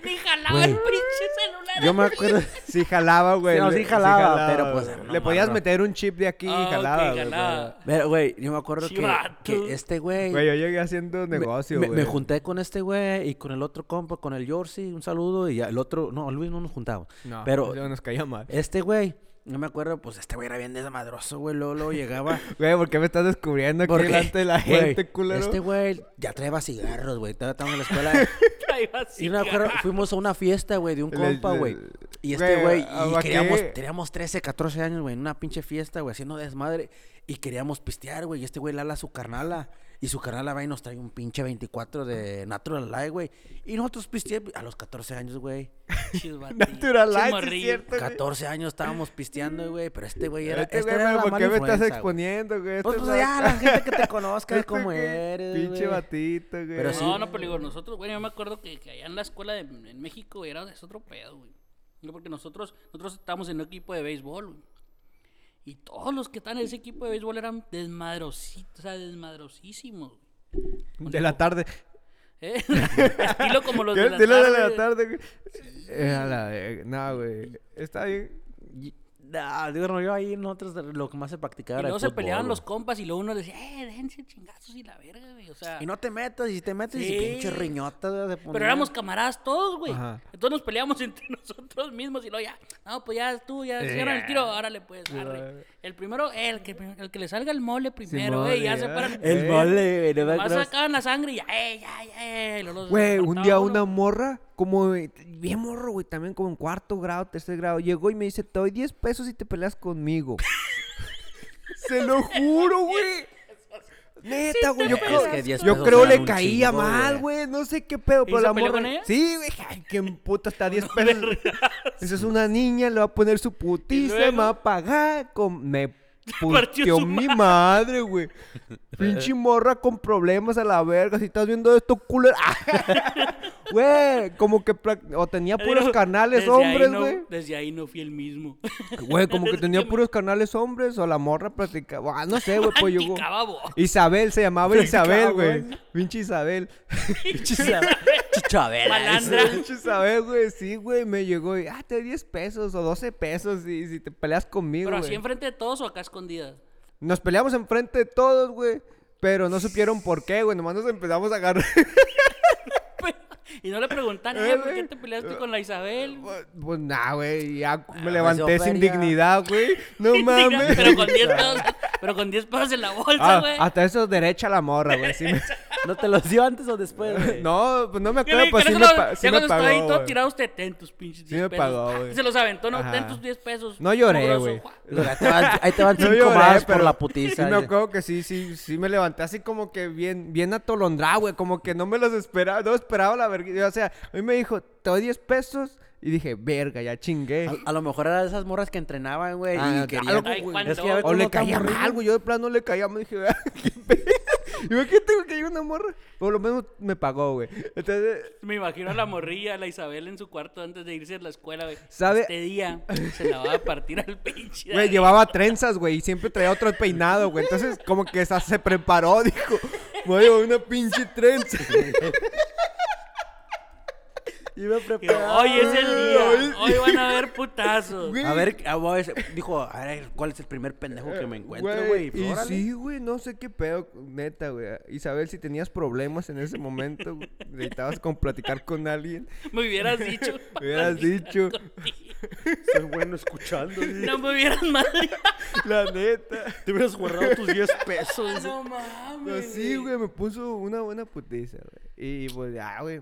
Ni jalaba Güey. el pinche celular. Yo me acuerdo. Sí jalaba, güey. Sí, no, sí jalaba, pero, pues, Le podías meter un chip de aquí y Ah, jalaba, ok, güey, jalaba. Pero, güey, yo me acuerdo que, que este güey. Güey, yo llegué haciendo negocio, me, güey. me junté con este güey y con el otro compa, con el Yorsi, un saludo. Y ya el otro, no, Luis no nos juntamos. No, pero nos caía mal. este güey No me acuerdo, pues este güey era bien desmadroso, güey. Luego, luego llegaba. Güey, ¿por qué me estás descubriendo aquí delante de la güey, gente, culero? Este güey ya traía cigarros, güey. Estábamos en la escuela. Traía así, y no me acuerdo, fuimos a una fiesta, güey, de un compa, güey. Y este güey, ¿a y qué? queríamos, teníamos 13, 14 años, güey, en una pinche fiesta, güey, haciendo desmadre. Y queríamos pistear, güey. Y este güey le habla a su carnala. Y su carnala va y nos trae un pinche 24 de Natural Light, güey. Y nosotros pisteamos a los 14 años, güey. Natural Light, sí es cierto, güey. 14 años estábamos pisteando, güey. Pero este güey era. Este Este güey, era la ¿por qué me estás exponiendo, güey? Pues, Este pues ya, la gente que te conozca de Este cómo güey, eres, Pinche güey. batito, güey. Pero sí. No, no, pero digo, nosotros, güey, yo me acuerdo que, que allá en la escuela de, en México güey, era es otro pedo, güey. Digo, Porque nosotros, nosotros estábamos en un equipo de béisbol, güey. Y todos los que están en ese equipo de béisbol eran desmadrositos, o sea, desmadrosísimos, güey. De la tarde. ¿Eh? Estilo como los de la de tarde. la tarde, güey. Eh, a la verga. No, güey. Está bien. Y- Nah, digo, no, yo ahí nosotros lo que más se practicaba Y era luego el se fútbol, peleaban güey. los compas y luego uno decía, eh, déjense chingazos y la verga, güey. O sea, Y no te metas, y si te metes, y Sí. pinche riñota, güey, pero éramos camaradas todos, güey. Ajá. Entonces nos peleamos entre nosotros mismos y luego ya, no, pues ya tú, ya se el tiro, órale pues, arre. El primero, el que, el que le salga el mole primero, güey, ya ya. se paran. El Eh. mole, güey, no me Más sacaban la sangre y ya, eh, ya, ya, eh. y Güey, un día uno. una morra, como bien morro, güey, también como en cuarto grado, tercer grado, llegó y me dice, te doy 10 pesos si te peleas conmigo. Se lo juro, güey. Neta, güey, yo Es creo, que 10 yo pesos creo eran le caía chingo, mal, güey. no sé qué pedo, ¿Y pero la morra... con ella? Sí, güey, ay, qué puta, está 10 pesos. Esa es una niña, le va a poner su putiza, me va a pagar, con... me Partió mi madre, güey. Pinche morra con problemas a la verga. Si estás viendo esto, culero. Güey, como que o tenía puros canales hombres, no- güey. Desde ahí no fui el mismo. Güey, como que tenía puros canales hombres o la morra practicaba. Ah, no sé, güey, pues voz. Isabel se llamaba Isabel, güey. Pinche Isabel. Chichabela. Malandra. Pinche Isabel, güey. Sí, güey, me llegó y, ah, te doy 10 pesos o 12 pesos si, si te peleas conmigo, Pero así enfrente de todos o acá Nos peleamos enfrente de todos, güey. Pero no supieron por qué, güey. Nomás nos empezamos a agarrar. Y no le preguntaron, Eh, "Eh, ¿por qué te peleaste con la Isabel? Pues, Pues nah, güey. Ya me pues, levanté sin dignidad, güey. No mames. Pero con 10 pesos, pero con 10 pesos en la bolsa, Ah, güey. hasta eso derecha la morra, güey. Sí me- ¿No te los dio antes o después, güey? No, pues no me acuerdo, pues sí me, pa- sí ya me cuando estoy ahí pagó, todo tirado, usted ten tus pinches 10 me pesos. pagó, güey. Se los aventó, no, ten tus 10 pesos. No lloré, güey. Ahí te van, ahí te van No cinco lloré, más por la putiza. Sí me acuerdo que sí, sí, sí me levanté así como que bien, bien atolondrado, güey. Como que no me los esperaba, no esperaba la O sea, a mí me dijo, te doy 10 pesos. Y dije, verga, ya chingué. A, a lo mejor eran esas morras que entrenaban, güey, Ah, y querían... algo, Ay, güey. cuando- Es que ya ves O le caía mal, güey. Yo de plano no le caía mal. Dije, "Ah, qué pedo". Imagínate, que hay una morra. Por lo menos me pagó, güey. Entonces, Me imagino a la morrilla, a la Isabel en su cuarto antes de irse a la escuela, güey. ¿Sabe? Este día se la va a partir al pinche. güey, llevaba trenzas, güey. Y siempre traía otro peinado, güey. Entonces, como que esa se preparó, dijo. Voy a llevar una pinche trenza. Iba preparado. Hoy es el día. Hoy- van a haber putazos. Güey. A ver, dijo, a ver, ¿cuál es el primer pendejo que me encuentro, güey? Y órale. sí, güey, no sé qué pedo, neta, güey. Isabel, si tenías problemas en ese momento, güey, necesitabas como platicar con alguien, Me hubieras dicho. me hubieras dicho, Soy bueno escuchando. No me hubieras madreado. la neta. Te hubieras guardado tus 10 pesos. No mames. Sí, güey, me puso una buena putiza, güey. Y pues ya, güey.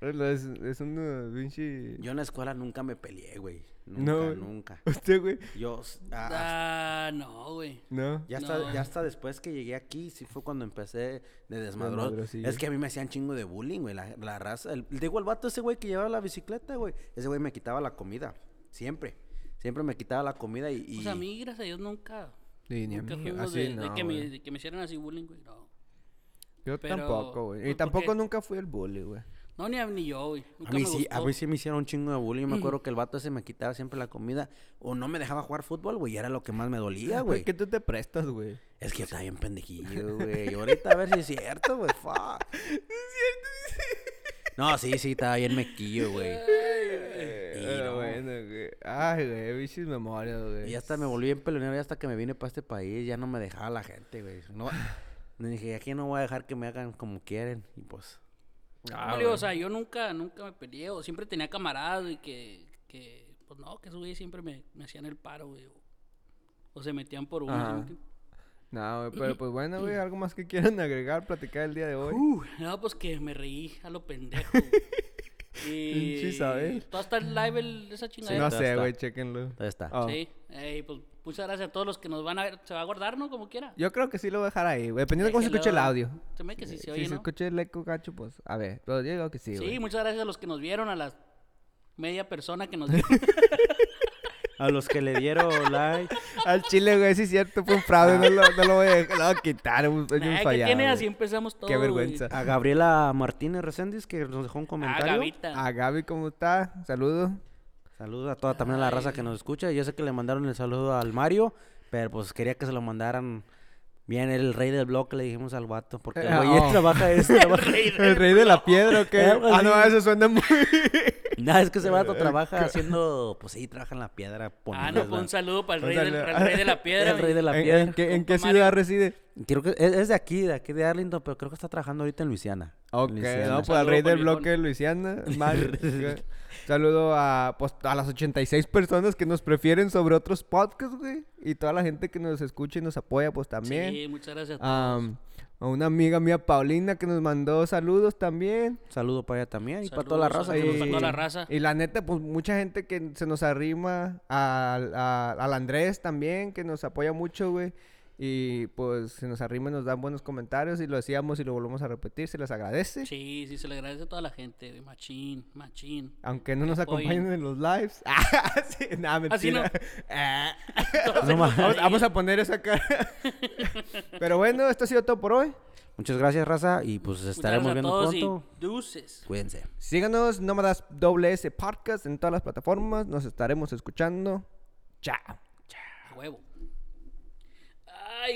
Es, es una pinche. Yo en la escuela nunca me peleé, güey. Nunca, No, nunca. ¿Usted, güey? Yo, ah, Ah, no, güey. No. Ya hasta, No. ya hasta después que llegué aquí, sí fue cuando empecé de. Desmadrosillo. Es que a mí me hacían chingo de bullying, güey, la, la raza. El, digo, el vato ese güey que llevaba la bicicleta, güey. Ese güey me quitaba la comida, siempre. Siempre me quitaba la comida y... y- Pues a mí, gracias a Dios, nunca. Sí, ni a mí, así de, de no, que me, de que me hicieran así bullying, güey. No. Yo pero, tampoco, güey. Y tampoco porque- nunca fui el bully, güey. No, ni, a- ni yo, güey. Nunca A mí, me sí, a mí sí me hicieron un chingo de bullying. Me acuerdo que el vato ese me quitaba siempre la comida. O no me dejaba jugar fútbol, güey. Y era lo que más me dolía, Güey, güey. que tú te prestas, güey. Es que yo estaba bien pendejillo, güey. Y ahorita a ver si es cierto, güey. Fuck. No, sí, sí, estaba bien mequillo, güey. Pero no. bueno, güey. Ay, güey, bichis memorias, güey. Y hasta me volví bien peleonero y hasta que me vine para este país ya no me dejaba la gente, güey. No, me dije, aquí no voy a dejar que me hagan como quieren. Y pues, Ah, No, digo, o sea, yo nunca, nunca me peleé. O siempre tenía camaradas y que, que pues no, que esos güeyes siempre me, me hacían el paro, güey. O, o se metían por uno. No, güey, pero pues bueno, güey, algo más que quieran agregar, platicar el día de hoy. Uh, no, pues que me reí a lo pendejo. y Isabel. todo está en live el- esa Sí, chingadera. no sé, güey, chéquenlo. Ahí está. Oh. Sí, Ey, pues muchas gracias a todos los que nos van a ver. Se va a guardar, ¿no? Como quiera. Yo creo que sí lo voy a dejar ahí, güey, dependiendo de cómo se escuche el audio. Se me que sí se si oye, se ¿no? escucha el eco gacho, pues, a ver, pero yo digo que sí, Sí, muchas gracias a los que nos vieron, a la media persona que nos vieron. A los que le dieron like. Al chile, güey, sí es cierto, fue un fraude, no lo, no lo voy a, lo voy a quitar, es un un Nah, ¿qué fallado, tiene? güey. Así empezamos todo. Qué vergüenza. A Gabriela Martínez Reséndiz, que nos dejó un Ah, comentario. Gavita. A Gaby, ¿cómo está? Saludos. Saludos a toda también a la raza que nos escucha. Yo sé que le mandaron el saludo al Mario, pero pues quería que se lo mandaran bien el rey del blog, le dijimos al vato, porque el Eh, güey oh. trabaja es, trabaja- ¿El rey de la piedra o qué? Ah, no, eso suena muy... No, es que ese vato trabaja haciendo, pues sí, trabaja en la piedra Ah, no, pues un saludo para el Un rey, del, saludo. para el rey de la piedra. el rey de la ¿En, piedra. en qué, en qué Compa ciudad Mario. reside? Creo que es, es de aquí, de aquí de Arlington, pero creo que está trabajando ahorita en Luisiana. Ok, Luisiana. no, pues Saludo al rey del el bloque de Luisiana. Saludo a, pues, a las 86 personas que nos prefieren sobre otros podcasts, güey. Y toda la gente que nos escucha y nos apoya, pues también. Sí, muchas gracias a todos. A una amiga mía, Paulina, que nos mandó saludos también. Saludo para ella también y para toda la Saludos, raza. que saludos nos para toda la raza. Y la neta, pues mucha gente que se nos arrima, al, a- al Andrés también, que nos apoya mucho, güey. Y pues se nos arrima y nos dan buenos comentarios y lo decíamos y lo volvemos a repetir, se les agradece. Sí, sí, se le agradece a toda la gente. Machín, machín. Aunque no nos apoyen. acompañen en los lives. Ah, sí, nada, Así no. mentira. Ah. No vamos, vamos a poner esa cara. Pero bueno, esto ha sido todo por hoy. Muchas gracias, raza, y pues Muchas estaremos viendo y pronto. deuces. Cuídense. Síganos, Nómadas WS Podcast en todas las plataformas. Nos estaremos escuchando. Chao.